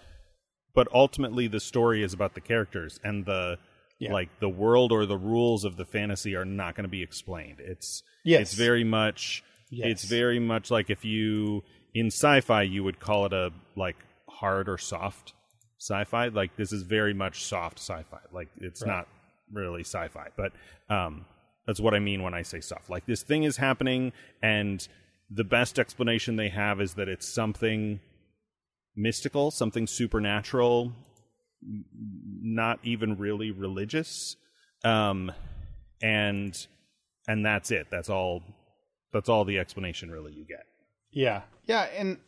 but ultimately the story is about the characters and the Yeah. like the world or the rules of the fantasy are not going to be explained. It's Yes. it's very much Yes. it's very much like if you in sci-fi you would call it a like hard or soft sci-fi. Like this is very much soft sci-fi. Like it's Right. not really sci-fi, but um that's what I mean when I say soft. Like this thing is happening and the best explanation they have is that it's something mystical, something supernatural, not even really religious. Um and and that's it. That's all that's all the explanation really you get. Yeah, yeah, and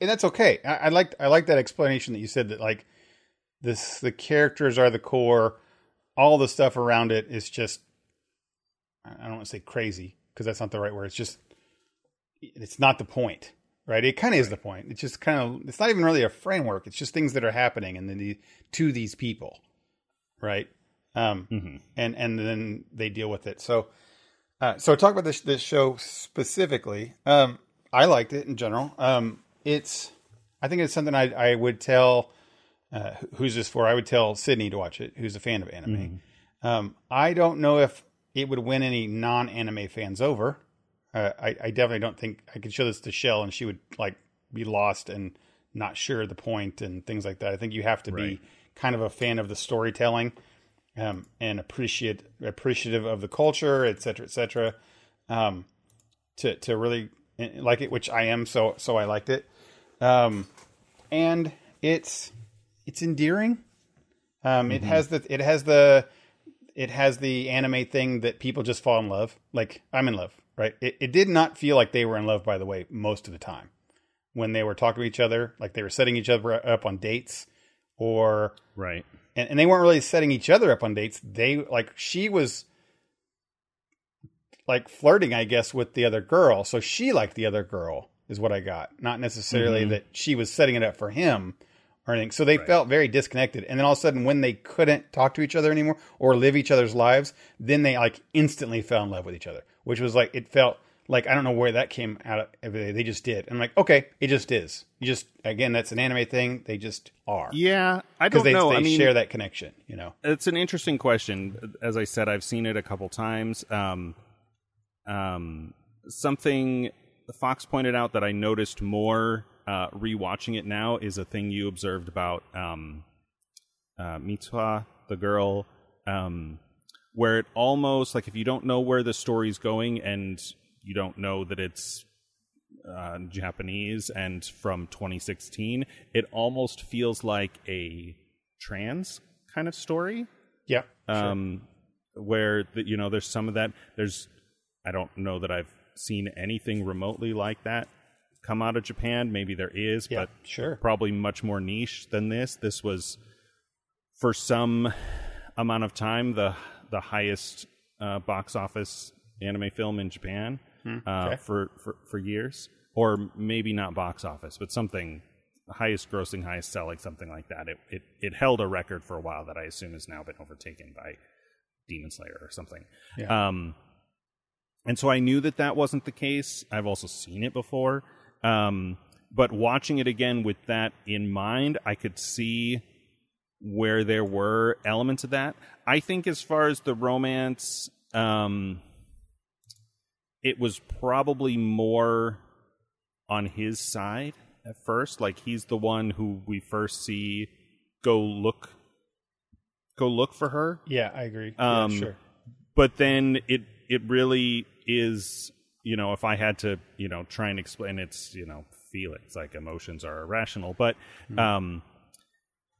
and that's okay. I, I like I like that explanation that you said that like this the characters are the core. All the stuff around it is just I don't want to say crazy because that's not the right word. It's just it's not the point, right? It kind of is the point. It's just kind of it's not even really a framework. It's just things that are happening and then the, to these people, right? Um, Mm-hmm. and and then they deal with it. So, uh, so talk about this this show specifically. Um, I liked it in general. Um, it's I think it's something I I would tell. Uh, who's this for? I would tell Sydney to watch it. Who's a fan of anime. Um, I don't know if it would win any non-anime fans over. Uh, I, I definitely don't think I could show this to Shell and she would like be lost and not sure the point and things like that. I think you have to Right. be kind of a fan of the storytelling um, and appreciate appreciative of the culture, et cetera, et cetera, um, to to really like it, which I am. So so I liked it, um, and it's it's endearing. Um, It has the it has the it has the anime thing that people just fall in love. Like I'm in love, right? It, it did not feel like they were in love, by the way, most of the time when they were talking to each other, like they were setting each other up on dates, or Right. and, and they weren't really setting each other up on dates. They like she was like flirting, I guess, with the other girl. So she liked the other girl, is what I got. Not necessarily mm-hmm. that she was setting it up for him or anything. So they felt very disconnected. And then all of a sudden, when they couldn't talk to each other anymore or live each other's lives, then they like instantly fell in love with each other, which was like it felt like I don't know where that came out of. They just did. I'm like, okay, it just is. You just again, that's an anime thing. They just are Yeah, I don't they, know. they I mean, share that connection. You know. it's an interesting question. As I said, I've seen it a couple times. Um, um, something Fox pointed out that I noticed more uh, rewatching it now is a thing you observed about um, uh, Mitsuha, the girl, um, where it almost like if you don't know where the story's going and you don't know that it's uh, Japanese and from 2016, it almost feels like a trans kind of story Yeah. sure. um, where the, you know there's some of that. There's I don't know that I've seen anything remotely like that come out of Japan. Maybe there is, Yeah, but sure. probably much more niche than this. This was for some amount of time the the highest uh, box office anime film in Japan uh, Hmm, okay. for, for for years, or maybe not box office, but something highest grossing, highest selling, something like that. It it it held a record for a while that I assume has now been overtaken by Demon Slayer or something. Yeah. Um, and so I knew that that wasn't the case. I've also seen it before. Um, but watching it again with that in mind, I could see where there were elements of that. I think as far as the romance, um, it was probably more on his side at first. Like he's the one who we first see go look go look for her Yeah, I agree. Um, yeah, sure. but then it it really is you know if i had to you know try and explain it's you know feelings like emotions are irrational but um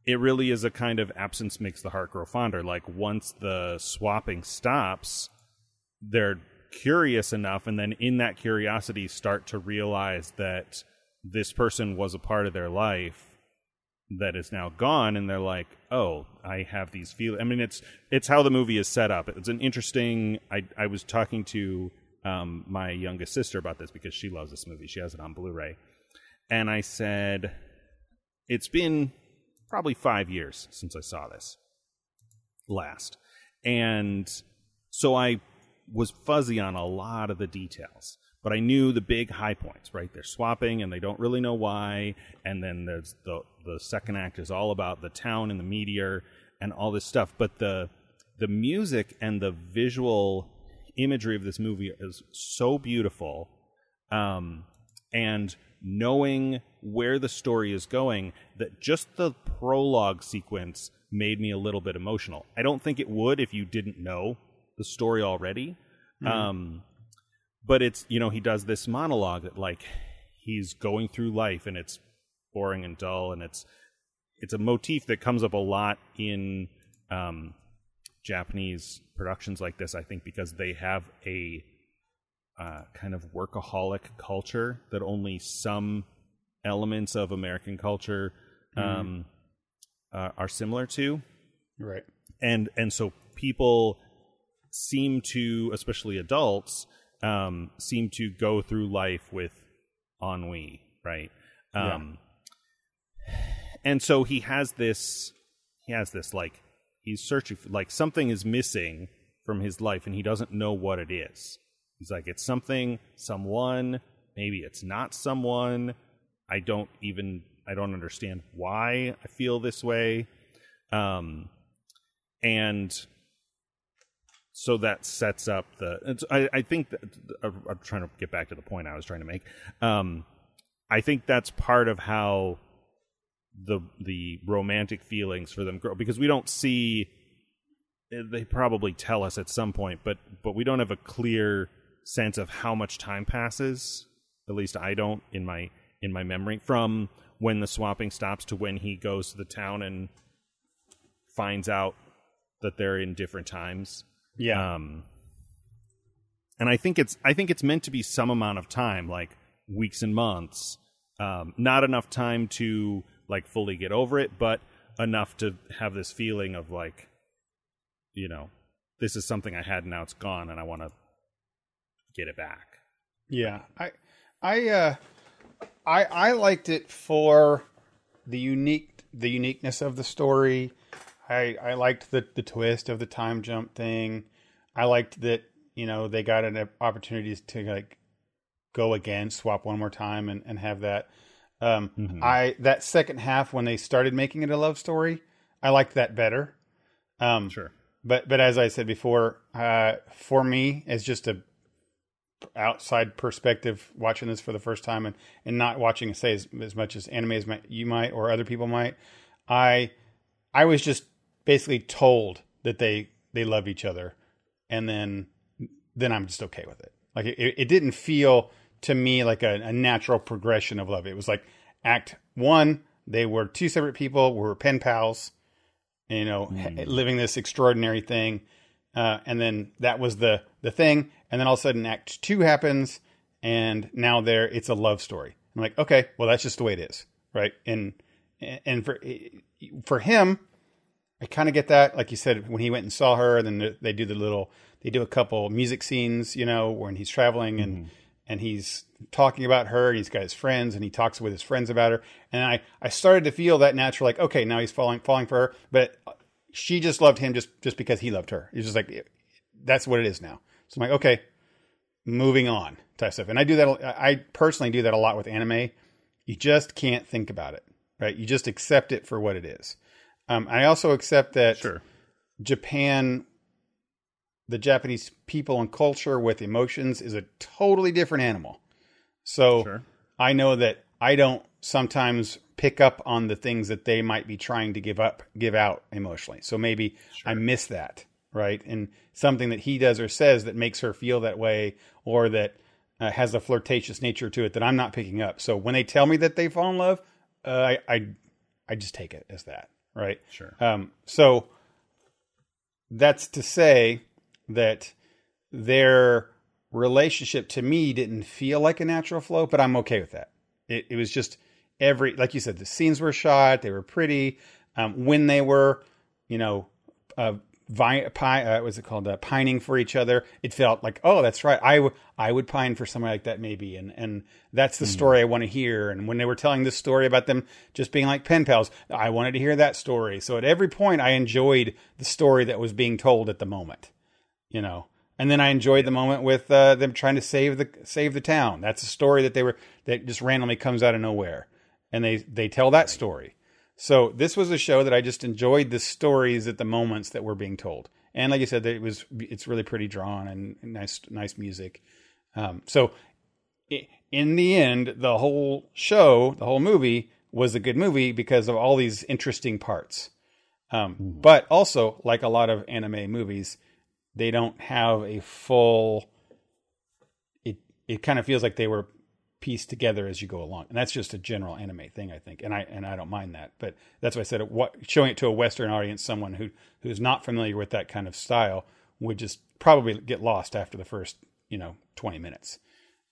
it really is a kind of absence makes the heart grow fonder. Like once the swapping stops they're curious enough and then in that curiosity start to realize that this person was a part of their life that is now gone and they're like oh i have these feelings i mean it's it's how the movie is set up. It's an interesting i i was talking to um my youngest sister about this because she loves this movie. She has it on blu-ray. And i said it's been probably five years since i saw this last and so I was fuzzy on a lot of the details. But I knew the big high points, right? They're swapping and they don't really know why. And then there's the the second act is all about the town and the meteor and all this stuff. But the the music and the visual imagery of this movie is so beautiful. Um, and knowing where the story is going, that just the prologue sequence made me a little bit emotional. I don't think it would if you didn't know the story already. Um, but it's you know he does this monologue that like he's going through life and it's boring and dull and it's it's a motif that comes up a lot in um, Japanese productions like this. I think because they have a uh, kind of workaholic culture that only some elements of American culture um, uh, are similar to. Right. and and so people seem to especially adults um seem to go through life with ennui right? Um and so he has this he has this like he's searching for like something is missing from his life and he doesn't know what it is he's like it's something someone maybe it's not someone. I don't even i don't understand why i feel this way. Um and so that sets up the it's, I, I think that I'm I'm trying to get back to the point i was trying to make. Um i think that's part of how the the romantic feelings for them grow because we don't see they probably tell us at some point but but we don't have a clear sense of how much time passes at least i don't in my in my memory from when the swapping stops to when he goes to the town and finds out that they're in different times Yeah. um and i think it's i think it's meant to be some amount of time like weeks and months um not enough time to like fully get over it but enough to have this feeling of like you know this is something i had and now it's gone and i want to get it back Yeah, I, I, uh, I, I liked it for the unique, the uniqueness of the story. I, I liked the the twist of the time jump thing. I liked that you know they got an opportunity to like go again, swap one more time, and and have that. Um, I that second half when they started making it a love story, I liked that better. Um, sure but but as I said before, uh, for me, as just a outside perspective, watching this for the first time and and not watching say as, as much as anime as might, you might or other people might, I I was just basically told that they they love each other, and then then I'm just okay with it. Like it, it didn't feel to me like a, a natural progression of love. It was like Act One, they were two separate people, were pen pals you know, ha- living this extraordinary thing. Uh, and then that was the the thing. And then all of a sudden, Act Two happens, and now there it's a love story. I'm like, okay, well, that's just the way it is, right? And and for for him, I kind of get that. Like you said, when he went and saw her, and then they do the little, they do a couple music scenes, you know, when he's traveling and mm-hmm. and he's talking about her and he's got his friends and he talks with his friends about her. And I I started to feel that natural, like okay, now he's falling falling for her, but she just loved him just just because he loved her. It's just like that's what it is now. So I'm like, okay, moving on type stuff. And I do that. I personally do that a lot with anime. You just can't think about it, right? You just accept it for what it is. Um, I also accept that sure Japan, the Japanese people and culture with emotions is a totally different animal. So Sure. I know that I don't sometimes pick up on the things that they might be trying to give up, give out emotionally. So maybe I miss that, right? And something that he does or says that makes her feel that way or that uh, has a flirtatious nature to it that I'm not picking up. So when they tell me that they fall in love, uh, I, I, I just take it as that, right? Sure. Um, so that's to say that their relationship to me didn't feel like a natural flow, but I'm okay with that. It, it was just every, like you said, the scenes were shot, they were pretty. Um, when they were, you know, uh, vi- pi- uh, what's it called? Uh, pining for each other. It felt like, oh, that's right. I, w- I would pine for somebody like that maybe, and and that's the story I want to hear. And when they were telling this story about them just being like pen pals, I wanted to hear that story. So at every point, I enjoyed the story that was being told at the moment. You know, and then I enjoyed the moment with uh, them trying to save the save the town. That's a story that they were that just randomly comes out of nowhere, and they they tell that story. So this was a show that I just enjoyed the stories at the moments that were being told, and like I said, it was it's really pretty drawn and nice nice music. Um, so in the end, the whole show, the whole movie was a good movie because of all these interesting parts. Um, But also, like a lot of anime movies, they don't have a full. It it kind of feels like they were pieced together as you go along, and that's just a general anime thing, I think, and I and I don't mind that. But that's why I said it, what showing it to a Western audience, someone who who's not familiar with that kind of style, would just probably get lost after the first you know twenty minutes,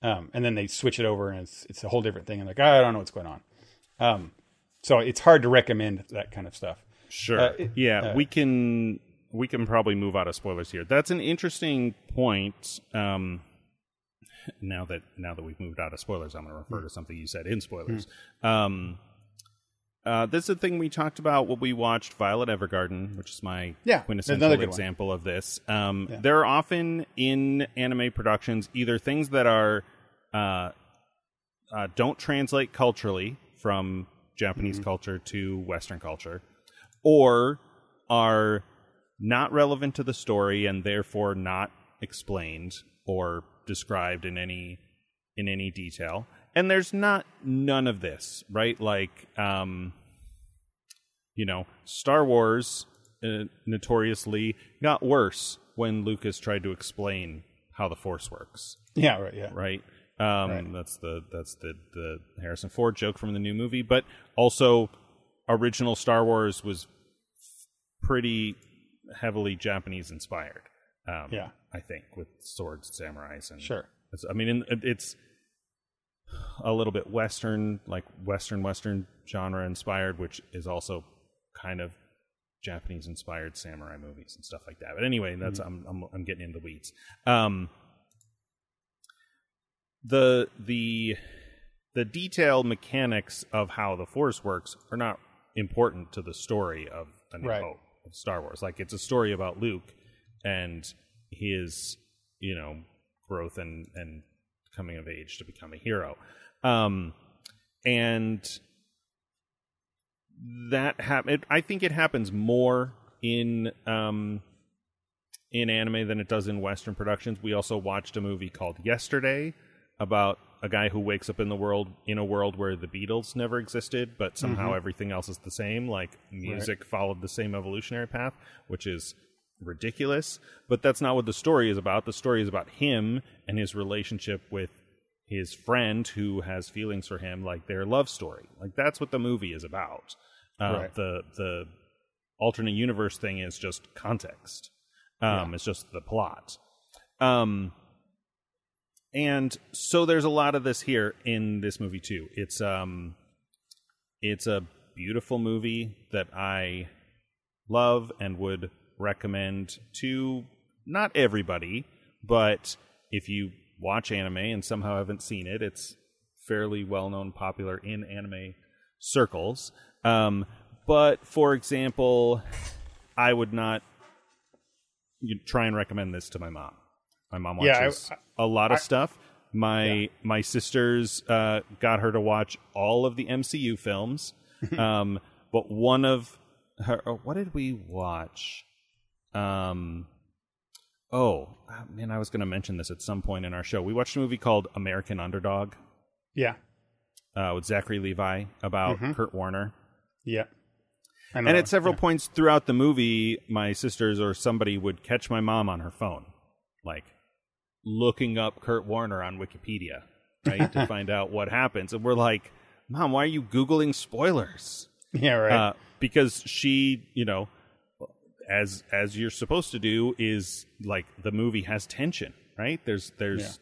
um, and then they switch it over and it's it's a whole different thing, and like I don't know what's going on. Um, so it's hard to recommend that kind of stuff. Sure. Uh, it- yeah, we can we can probably move out of spoilers here. That's an interesting point. Um, now that now that we've moved out of spoilers, I'm going to refer to something you said in spoilers. Um, uh, this is a thing we talked about when we watched Violet Evergarden, which is my Yeah, quintessential good one. example of this. Um, There are often in anime productions either things that are uh, uh, don't translate culturally from Japanese Mm-hmm. culture to Western culture, or are not relevant to the story and therefore not explained or described in any in any detail. And there's not none of this, right? Like, um, you know, Star Wars uh, notoriously got worse when Lucas tried to explain how the Force works Yeah, right. Yeah, right? Um, Right. That's the that's the the Harrison Ford joke from the new movie, but also original Star Wars was pretty heavily Japanese inspired. Um, Yeah. I think with swords, samurais, and Sure. it's- I mean, it's a little bit Western, like Western Western genre inspired, which is also kind of Japanese inspired samurai movies and stuff like that. But anyway, that's I'm, I'm I'm getting into the weeds. Um, the the the detailed mechanics of how the Force works are not important to the story of A New Right. Of Star Wars. Like it's a story about Luke and his you know growth and and coming of age to become a hero. Um, and that hap- it, I think it happens more in um, in anime than it does in Western productions. We also watched a movie called Yesterday about a guy who wakes up in the world in a world where the Beatles never existed, but somehow everything else is the same. Like music followed the same evolutionary path, which is ridiculous. But that's not what the story is about. The story is about him and his relationship with his friend who has feelings for him, like their love story. Like that's what the movie is about. Uh, Right. The the alternate universe thing is just context. Um, It's just the plot. Um, and so there's a lot of this here in this movie too. It's um, it's a beautiful movie that I love and would recommend to not everybody, but if you watch anime and somehow haven't seen it, it's fairly well known, popular in anime circles. Um, but for example, I would not you try and recommend this to my mom. My mom Yeah, I- watches a lot of stuff. My my sisters uh, got her to watch all of the MCU films, um, but one of her. oh, what did we watch? Um, oh man, I was going to mention this at some point in our show. We watched a movie called American Underdog Yeah, uh, with Zachary Levi about Kurt Warner. yeah. And at several points throughout the movie, my sisters or somebody would catch my mom on her phone, like looking up Kurt Warner on Wikipedia, right, to find out what happens. And we're like, Mom, why are you Googling spoilers? Yeah, right. Uh, because she, you know, as as you're supposed to do, is like the movie has tension, right? There's there's Yeah.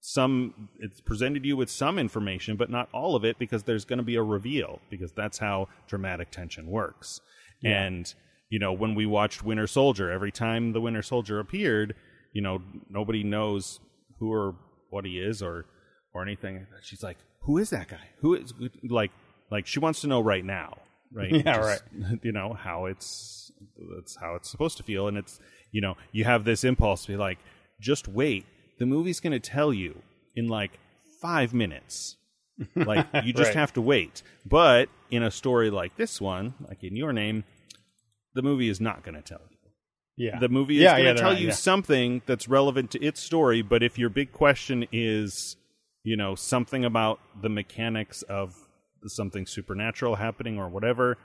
some it's presented you with some information, but not all of it because there's going to be a reveal because that's how dramatic tension works. And you know, when we watched Winter Soldier, every time the Winter Soldier appeared, you know, nobody knows who or what he is or or anything. She's like, "Who is that guy? Who is like like she wants to know right now, right? Yeah, right. You know how it's that's how it's supposed to feel, and it's you know you have this impulse to be like, just wait. The movie's going to tell you in like five minutes. Like you just Right. have to wait. But in a story like this one, like in your name, the movie is not going to tell you. Yeah. The movie is Yeah, going to they're tell you yeah. something that's relevant to its story, but if your big question is, you know, something about the mechanics of something supernatural happening or whatever,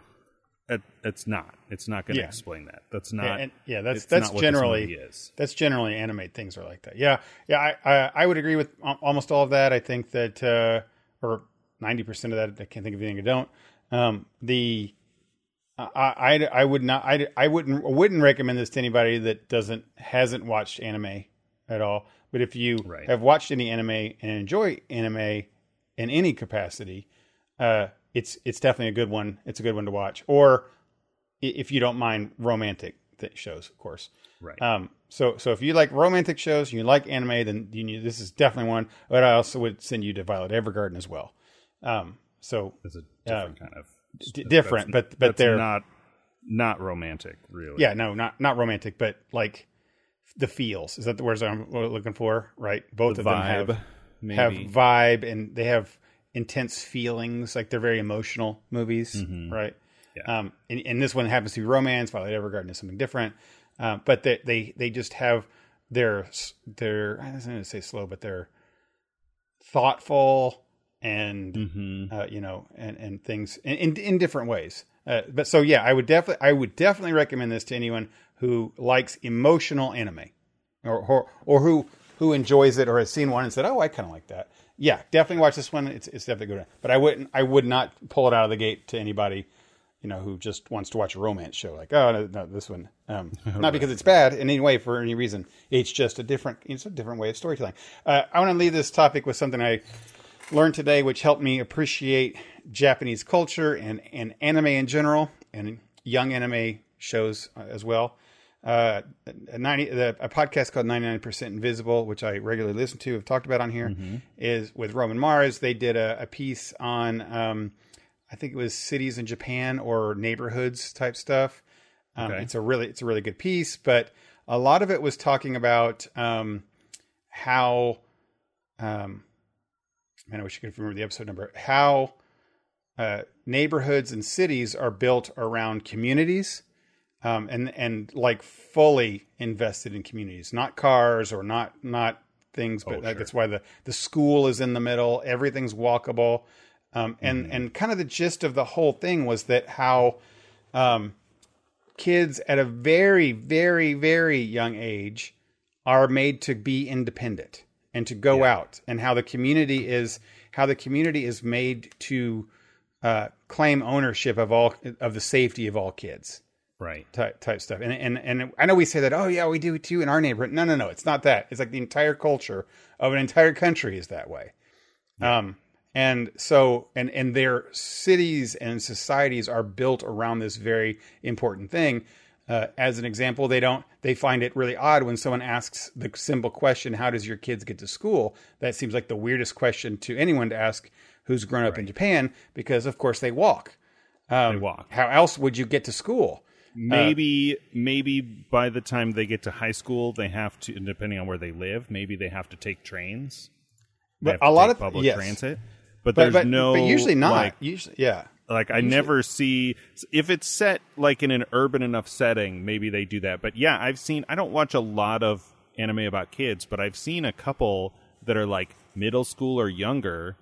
it, it's not. It's not going to Yeah. explain that. That's Yeah, not. and- yeah, that's that's not what this generally is. that's generally animate things are like that. Yeah, yeah, I I, I would agree with almost all of that. I think that uh, or ninety percent of that. I can't think of anything I don't. Um, the I, I I would not I, I wouldn't wouldn't recommend this to anybody that doesn't hasn't watched anime at all. But if you Right. have watched any anime and enjoy anime in any capacity, uh, it's it's definitely a good one. It's a good one to watch. Or if you don't mind romantic th- shows, of course. Right. Um, so so if you like romantic shows, you like anime, then you need, this is definitely one. But I also would send you to Violet Evergarden as well. Um, so it's a different kind of. d- different, but but they're not not romantic, really. yeah no not not romantic, but like the feels. Is that the words I'm looking for? Right, both The of them have maybe. have vibe and they have intense feelings. Like they're very emotional movies, right? Mm-hmm. Yeah. Um, and, and this one happens to be romance. Violet Evergarden is something different, uh, but they, they they just have their their I don't to say slow, but they're thoughtful and Mhm. uh, you know and and things in in, in different ways. Uh, but so yeah, I would definitely I would definitely recommend this to anyone who likes emotional anime, or or, or who who enjoys it or has seen one and said, "Oh, I kind of like that." Yeah, definitely watch this one. It's it's definitely good. But I wouldn't I would not pull it out of the gate to anybody, you know, who just wants to watch a romance show. Like, oh no, no this one. Um, not because it's bad in any way for any reason. It's just a different it's a different way of storytelling. Uh, I want to leave this topic with something I learned today, which helped me appreciate Japanese culture and, and anime in general, and young anime shows uh, as well. Uh, a, 90, the, a podcast called 99% Invisible, which I regularly listen to, have talked about on here, is with Roman Mars. They did a, a piece on, um, I think it was cities in Japan or neighborhoods type stuff. Um, Okay. It's a really, it's a really good piece, but a lot of it was talking about um, how um, man, I wish I could remember the episode number. How uh, neighborhoods and cities are built around communities, um, and and like fully invested in communities, not cars or not not things, but Oh, like sure. that's why the the school is in the middle. Everything's walkable, um, and Mm-hmm. and kind of the gist of the whole thing was that how um, kids at a very very very young age are made to be independent and to go out and how the community is how the community is made to uh, claim ownership of all of the safety of all kids Right. type, type stuff. And, and and I know we say that oh yeah we do it too in our neighborhood. No no no it's not that. It's like the entire culture of an entire country is that way. Um and so and and their cities and societies are built around this very important thing. Uh, as an example they don't they find it really odd when someone asks the simple question how does your kids get to school? That seems like the weirdest question to anyone to ask who's grown up in japan because of course they walk. Um, They walk. how else would you get to school Uh, maybe maybe by the time they get to high school, they have to, depending on where they live, maybe they have to take trains. They But a lot of- public yes. transit. But, but, there's but, no but usually not like usually yeah like I never see if it's set like in an urban enough setting, maybe they do that. But yeah, I've seen I don't watch a lot of anime about kids, but I've seen a couple that are like middle school or younger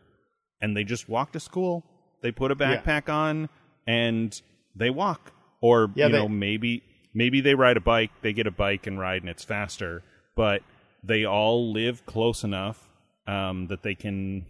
and they just walk to school. They put a Yeah. backpack on and they walk. Or Yeah, you they- know, maybe maybe they ride a bike, they get a bike and ride and it's faster, but they all live close enough um, that they can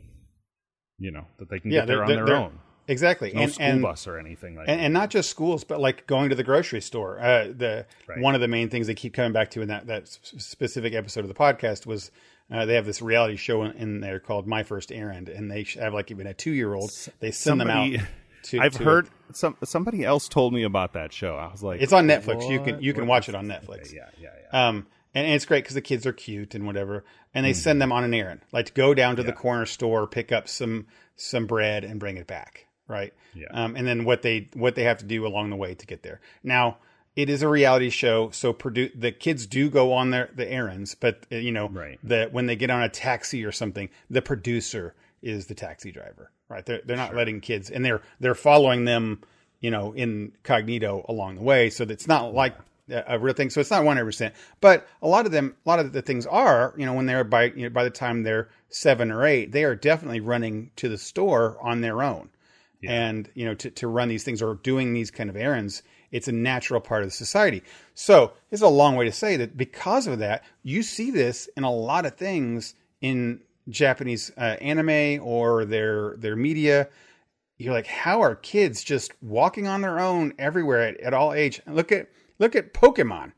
you know, that they can yeah get there on their own exactly no and, school and, bus or anything like and, that. and not just schools, but like going to the grocery store. Uh, the Right. one of the main things they keep coming back to in that that specific episode of the podcast was uh, they have this reality show in, in there called My First Errand, and they have like even a two year old. They send them out to- I've to heard some somebody else told me about that show. I was like, It's on Netflix. You can you can What watch it on? Netflix. Okay, yeah, yeah, yeah. Um, and, and it's great because the kids are cute and whatever, and Mm-hmm. they send them on an errand, like to go down to the corner store, pick up some some bread, and bring it back, right? Yeah. Um, and then what they what they have to do along the way to get there. Now it is a reality show, so produ- the kids do go on their the errands, but uh, you know, Right. the when they get on a taxi or something, the producer is the taxi driver, right? They're they're not letting kids, and they're they're following them, you know, incognito along the way, so it's not like a real thing. So it's not one hundred percent, but a lot of them, a lot of the things are, you know, when they're by you know, by the time they're seven or eight, they are definitely running to the store on their own, and you know, to to run these things or doing these kind of errands. It's a natural part of the society. So it's a long way to say that because of that, you see this in a lot of things in Japanese uh, anime or their their media. You're like, how are kids just walking on their own everywhere at, at all age? Look at look at Pokemon.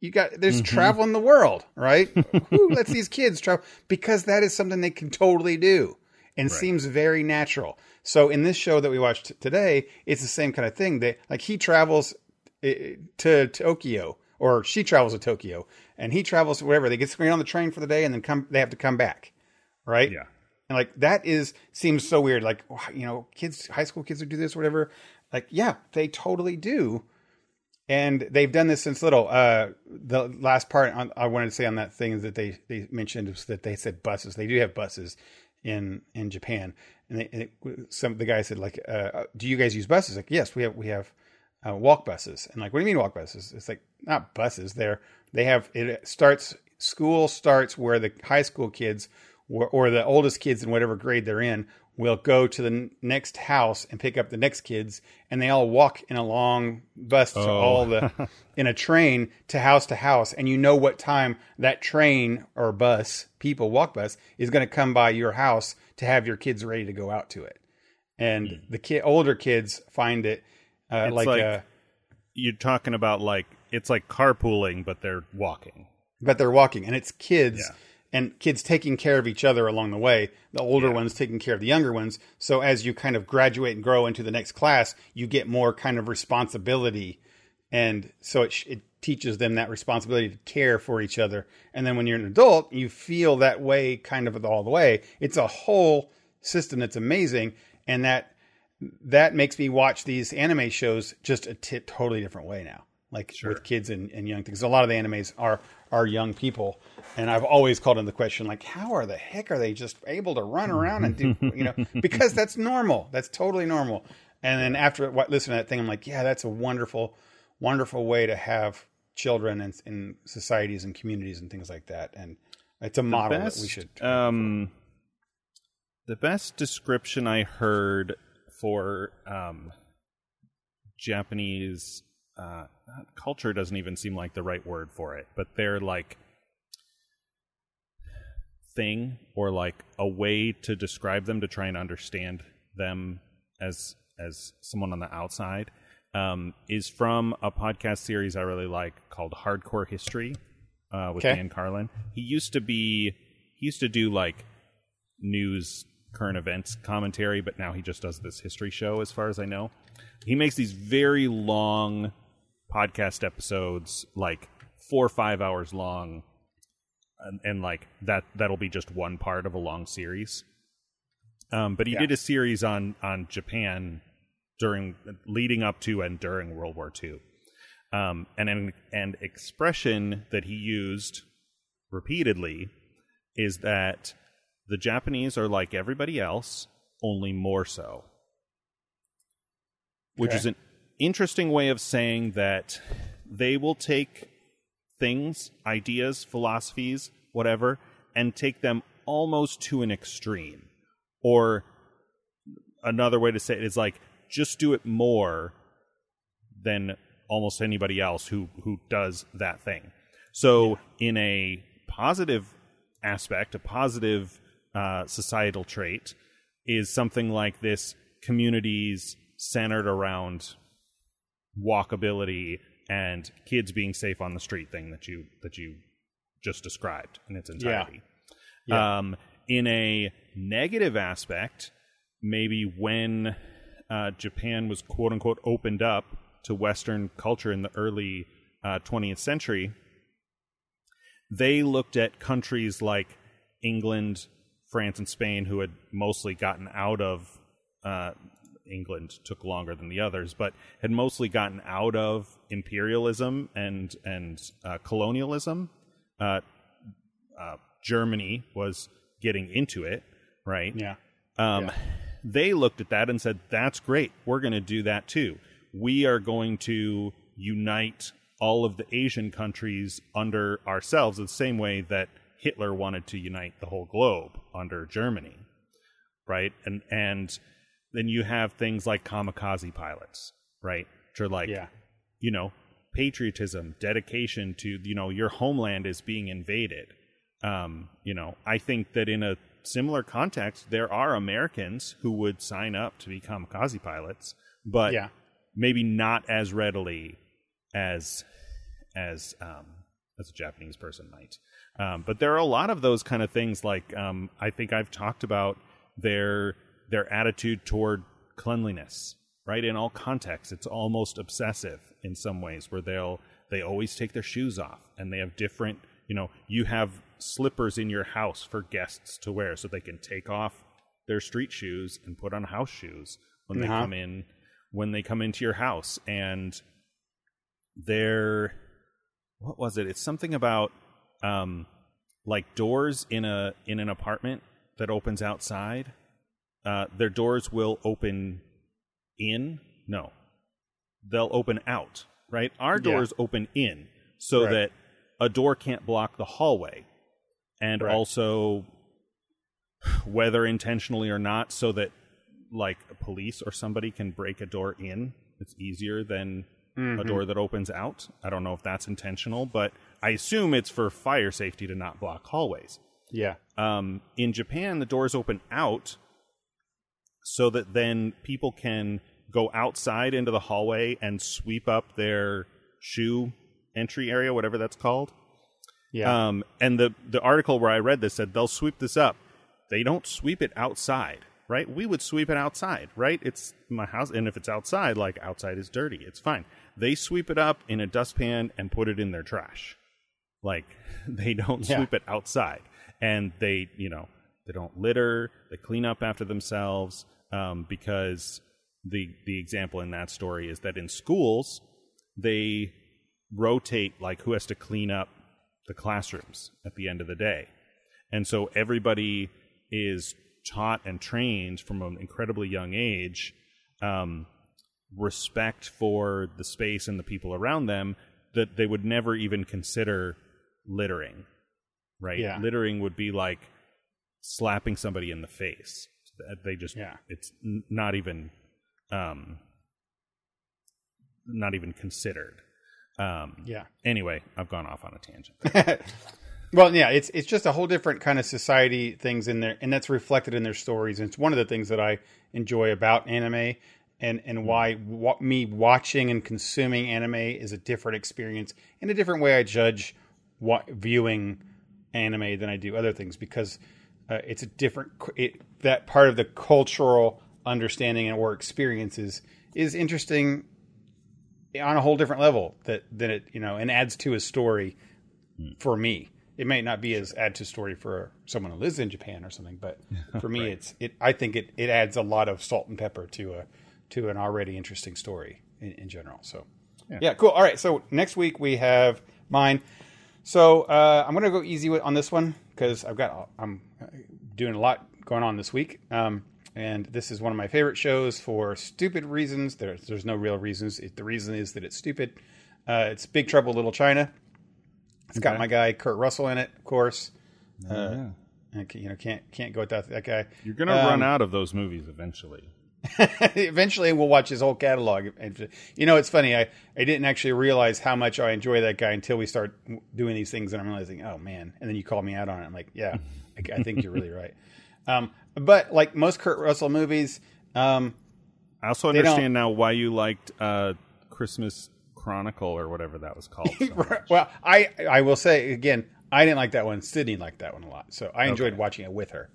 You got there's traveling the world, right? Who lets these kids travel? Because that is something they can totally do and seems very natural. So in this show that we watched today, it's the same kind of thing. That like he travels eh, to Tokyo or she travels to Tokyo and he travels to wherever. They get screened on the train for the day and then come. They have to come back, right? Yeah. And like that is seems so weird. Like you know, kids, high school kids would do this, whatever. Like yeah, they totally do, and they've done this since little. Uh, the last part on, I wanted to say on that thing is that they they mentioned was that they said buses. They do have buses in in Japan, and, they, and it, some the guy said like, uh, "Do you guys use buses?" Like, yes, we have we have uh, walk buses. And like, what do you mean walk buses? It's like not buses. They're they have it starts school starts where the high school kids or, or the oldest kids in whatever grade they're in will go to the next house and pick up the next kids, and they all walk in a long bus to all the in a train to house to house, and you know what time that train or bus, people walk bus, is going to come by your house to have your kids ready to go out to it. And the kid, older kids find it uh, like, like- uh, You're talking about like it's like carpooling, but they're walking. but they're walking, and it's kids. Yeah. And kids taking care of each other along the way, the older ones taking care of the younger ones. So as you kind of graduate and grow into the next class, you get more kind of responsibility, and so it, it teaches them that responsibility to care for each other. And then when you're an adult, you feel that way kind of all the way. It's a whole system that's amazing, and that that makes me watch these anime shows just a t- totally different way now. Like with kids and, and young things. A lot of the animes are are young people, and I've always called into the question like, how are the heck are they just able to run around and do you know? Because that's normal. That's totally normal. And then after listening to that thing, I'm like, yeah, that's a wonderful, wonderful way to have children in, in societies and communities and things like that. And it's a model that we should. Um, the best description I heard for um, Japanese uh, culture doesn't even seem like the right word for it, but they're like thing or like a way to describe them to try and understand them as as someone on the outside um, is from a podcast series I really like called Hardcore History uh, with Okay. Dan Carlin. He used to be he used to do like news current events commentary, but now he just does this history show as far as I know. He makes these very long podcast episodes, like four or five hours long, and, and like that that'll be just one part of a long series. Um, but he Yeah. did a series on on Japan during leading up to and during World War II. Um, and an and expression that he used repeatedly is that the Japanese are like everybody else, only more so. Which Okay. is an interesting way of saying that they will take things, ideas, philosophies, whatever, and take them almost to an extreme. Or another way to say it is like just do it more than almost anybody else who who does that thing. So in a positive aspect, a positive uh, societal trait is something like this: communities centered around walkability and kids being safe on the street thing that you that you just described in its entirety. Yeah. Um, in a negative aspect, maybe when uh, Japan was quote unquote opened up to Western culture in the early uh, 20th century, they looked at countries like England, France, and Spain, who had mostly gotten out of uh, England, took longer than the others, but had mostly gotten out of imperialism and and uh, colonialism. Uh, uh, Germany was getting into it, right? Yeah. Um, Yeah. They looked at that and said, "That's great. We're going to do that too. We are going to unite all of the Asian countries under ourselves, the same way that Hitler wanted to unite the whole globe under Germany, right? And and then you have things like kamikaze pilots, right? Which are like, Yeah. you know, patriotism, dedication to, you know, your homeland is being invaded. Um, you know, I think that in a similar context, there are Americans who would sign up to be kamikaze pilots, but Yeah. maybe not as readily as as um, as a Japanese person might. Um, but there are a lot of those kind of things. Like um, I think I've talked about their their attitude toward cleanliness, right? In all contexts, it's almost obsessive in some ways, where they'll they always take their shoes off, and they have different. You know, you have slippers in your house for guests to wear, so they can take off their street shoes and put on house shoes when they Uh-huh. come in when they come into your house and they're what was it it's something about um like doors in a in an apartment that opens outside uh their doors will open in no they'll open out right our Yeah. doors open in so Right. that a door can't block the hallway and Right. also whether intentionally or not so that like police or somebody can break a door in it's easier than a door that opens out i don't know if that's intentional but i assume it's for fire safety to not block hallways Yeah. um, in Japan, the doors open out so that then people can go outside into the hallway and sweep up their shoe entry area, whatever that's called. Yeah. Um, and the the article where I read this said they'll sweep this up. They don't sweep it outside, right? We would sweep it outside, right? It's my house, and if it's outside, like outside is dirty, it's fine. They sweep it up in a dustpan and put it in their trash. Like they don't Yeah. sweep it outside, and they, you know, they don't litter. They clean up after themselves um, because the the example in that story is that in schools they rotate like who has to clean up the classrooms at the end of the day. And so everybody is taught and trained from an incredibly young age um, respect for the space and the people around them that they would never even consider littering. Right? Yeah. Littering would be like slapping somebody in the face. They just Yeah. it's n- not even um not even considered. Um yeah. anyway, I've gone off on a tangent. Well, yeah, it's it's just a whole different kind of society things in there, and that's reflected in their stories. And it's one of the things that I enjoy about anime, and and why wa- me watching and consuming anime is a different experience in a different way I judge what viewing anime than I do other things because uh, it's a different it, that part of the cultural understanding and or experiences is interesting on a whole different level that than it you know and adds to a story for me. It may not be as add to story for someone who lives in Japan or something, but for me, it's it. I think it, it adds a lot of salt and pepper to a to an already interesting story in, in general. So, yeah. cool. All right, so next week we have mine. So uh, I'm going to go easy with, on this one because I've got I'm doing a lot going on this week, um, and this is one of my favorite shows for stupid reasons. There's there's no real reasons. It, the reason is that it's stupid. Uh, it's Big Trouble Little China. It's got my guy Kurt Russell in it, of course. Uh, and, you know, can't can't go without that guy. You're gonna run out of those movies eventually. Eventually, we'll watch his whole catalog. And you know, it's funny. I I didn't actually realize how much I enjoy that guy until we start doing these things, and I'm realizing, oh man! And then you call me out on it. I'm like, yeah, I, I think you're really right. Um, but like most Kurt Russell movies, um, I also understand now why you liked uh, Christmas Chronicle or whatever that was called. so well, I I will say again, I didn't like that one. Sydney liked that one a lot, so I enjoyed watching it with her.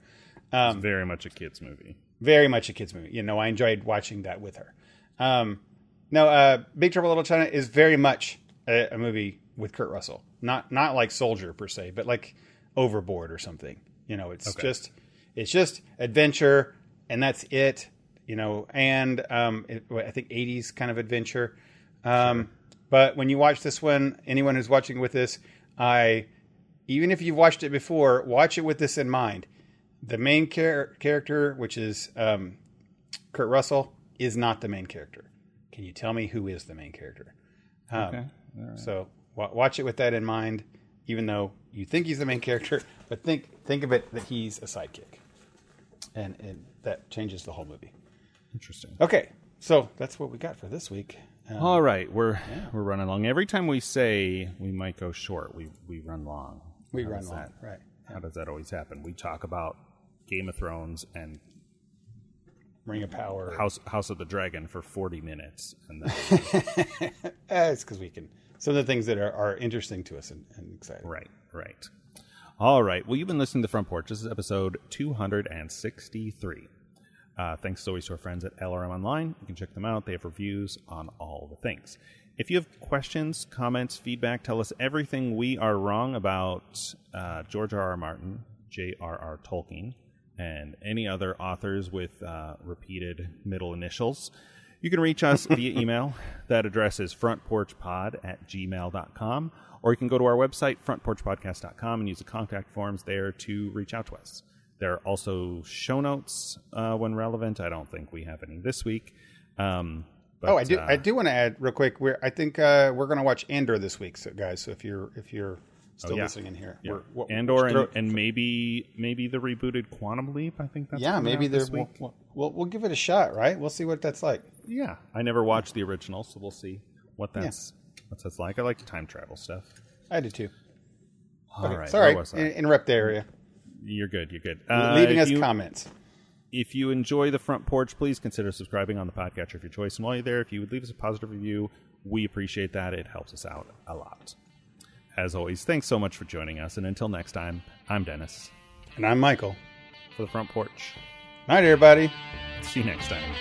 it's very much a kids movie. Very much a kids movie. You know, I enjoyed watching that with her. Um, no, uh, Big Trouble Little China is very much a, a movie with Kurt Russell. Not not like Soldier per se, but like Overboard or something. You know, it's just it's just adventure, and that's it. You know, and um, it, I think '80s kind of adventure. Um, But when you watch this one, anyone who's watching with this, I even if you've watched it before, watch it with this in mind the main char- character, which is um, Kurt Russell, is not the main character. Can you tell me who is the main character? Um, Okay. So wa watch it with that in mind, even though you think he's the main character, but think think of it that he's a sidekick, and, and that changes the whole movie. Interesting. Okay, so that's what we got for this week. Um, All right, we're we're running long. Every time we say we might go short, we we run long. we How run long, that- right? How does that always happen? We talk about Game of Thrones and Ring of Power. House House of the Dragon for forty minutes, and then Eh, it's because we can. Some of the things that are, are interesting to us and, and exciting. Right, right. All right. Well, you've been listening to Front Porch. This is episode 263. Uh, thanks always to our friends at LRM Online. You can check them out. They have reviews on all the things. If you have questions, comments, feedback, tell us everything we are wrong about uh, George R. R. Martin, J.R.R. Tolkien, and any other authors with uh, repeated middle initials. You can reach us via email. That address is frontporchpod at gmail.com. Or you can go to our website, frontporchpodcast.com, and use the contact forms there to reach out to us. There are also show notes uh, when relevant. I don't think we have any this week. Um, but, oh, I do. uh, I do want to add real quick. We're I think uh, we're going to watch Andor this week, so guys. So if you're if you're still Oh, yeah. listening in here, yeah. we're, what- Andor and, and maybe maybe the rebooted Quantum Leap. I think that's yeah, maybe there's we'll, we'll we'll give it a shot, right? We'll see what that's like. Yeah, I never watched the original, so we'll see what that's what that's like. I like time travel stuff. I do too. All Okay, right, sorry, where was I? in- interrupt the area. You're good. You're good. Uh, Leaving us you, comments. If you enjoy the front porch, please consider subscribing on the podcatcher of your choice. And while you're there, if you would leave us a positive review, we appreciate that. It helps us out a lot. As always, thanks so much for joining us. And until next time, I'm Dennis And I'm Michael. for the front porch. Night, everybody. See you next time.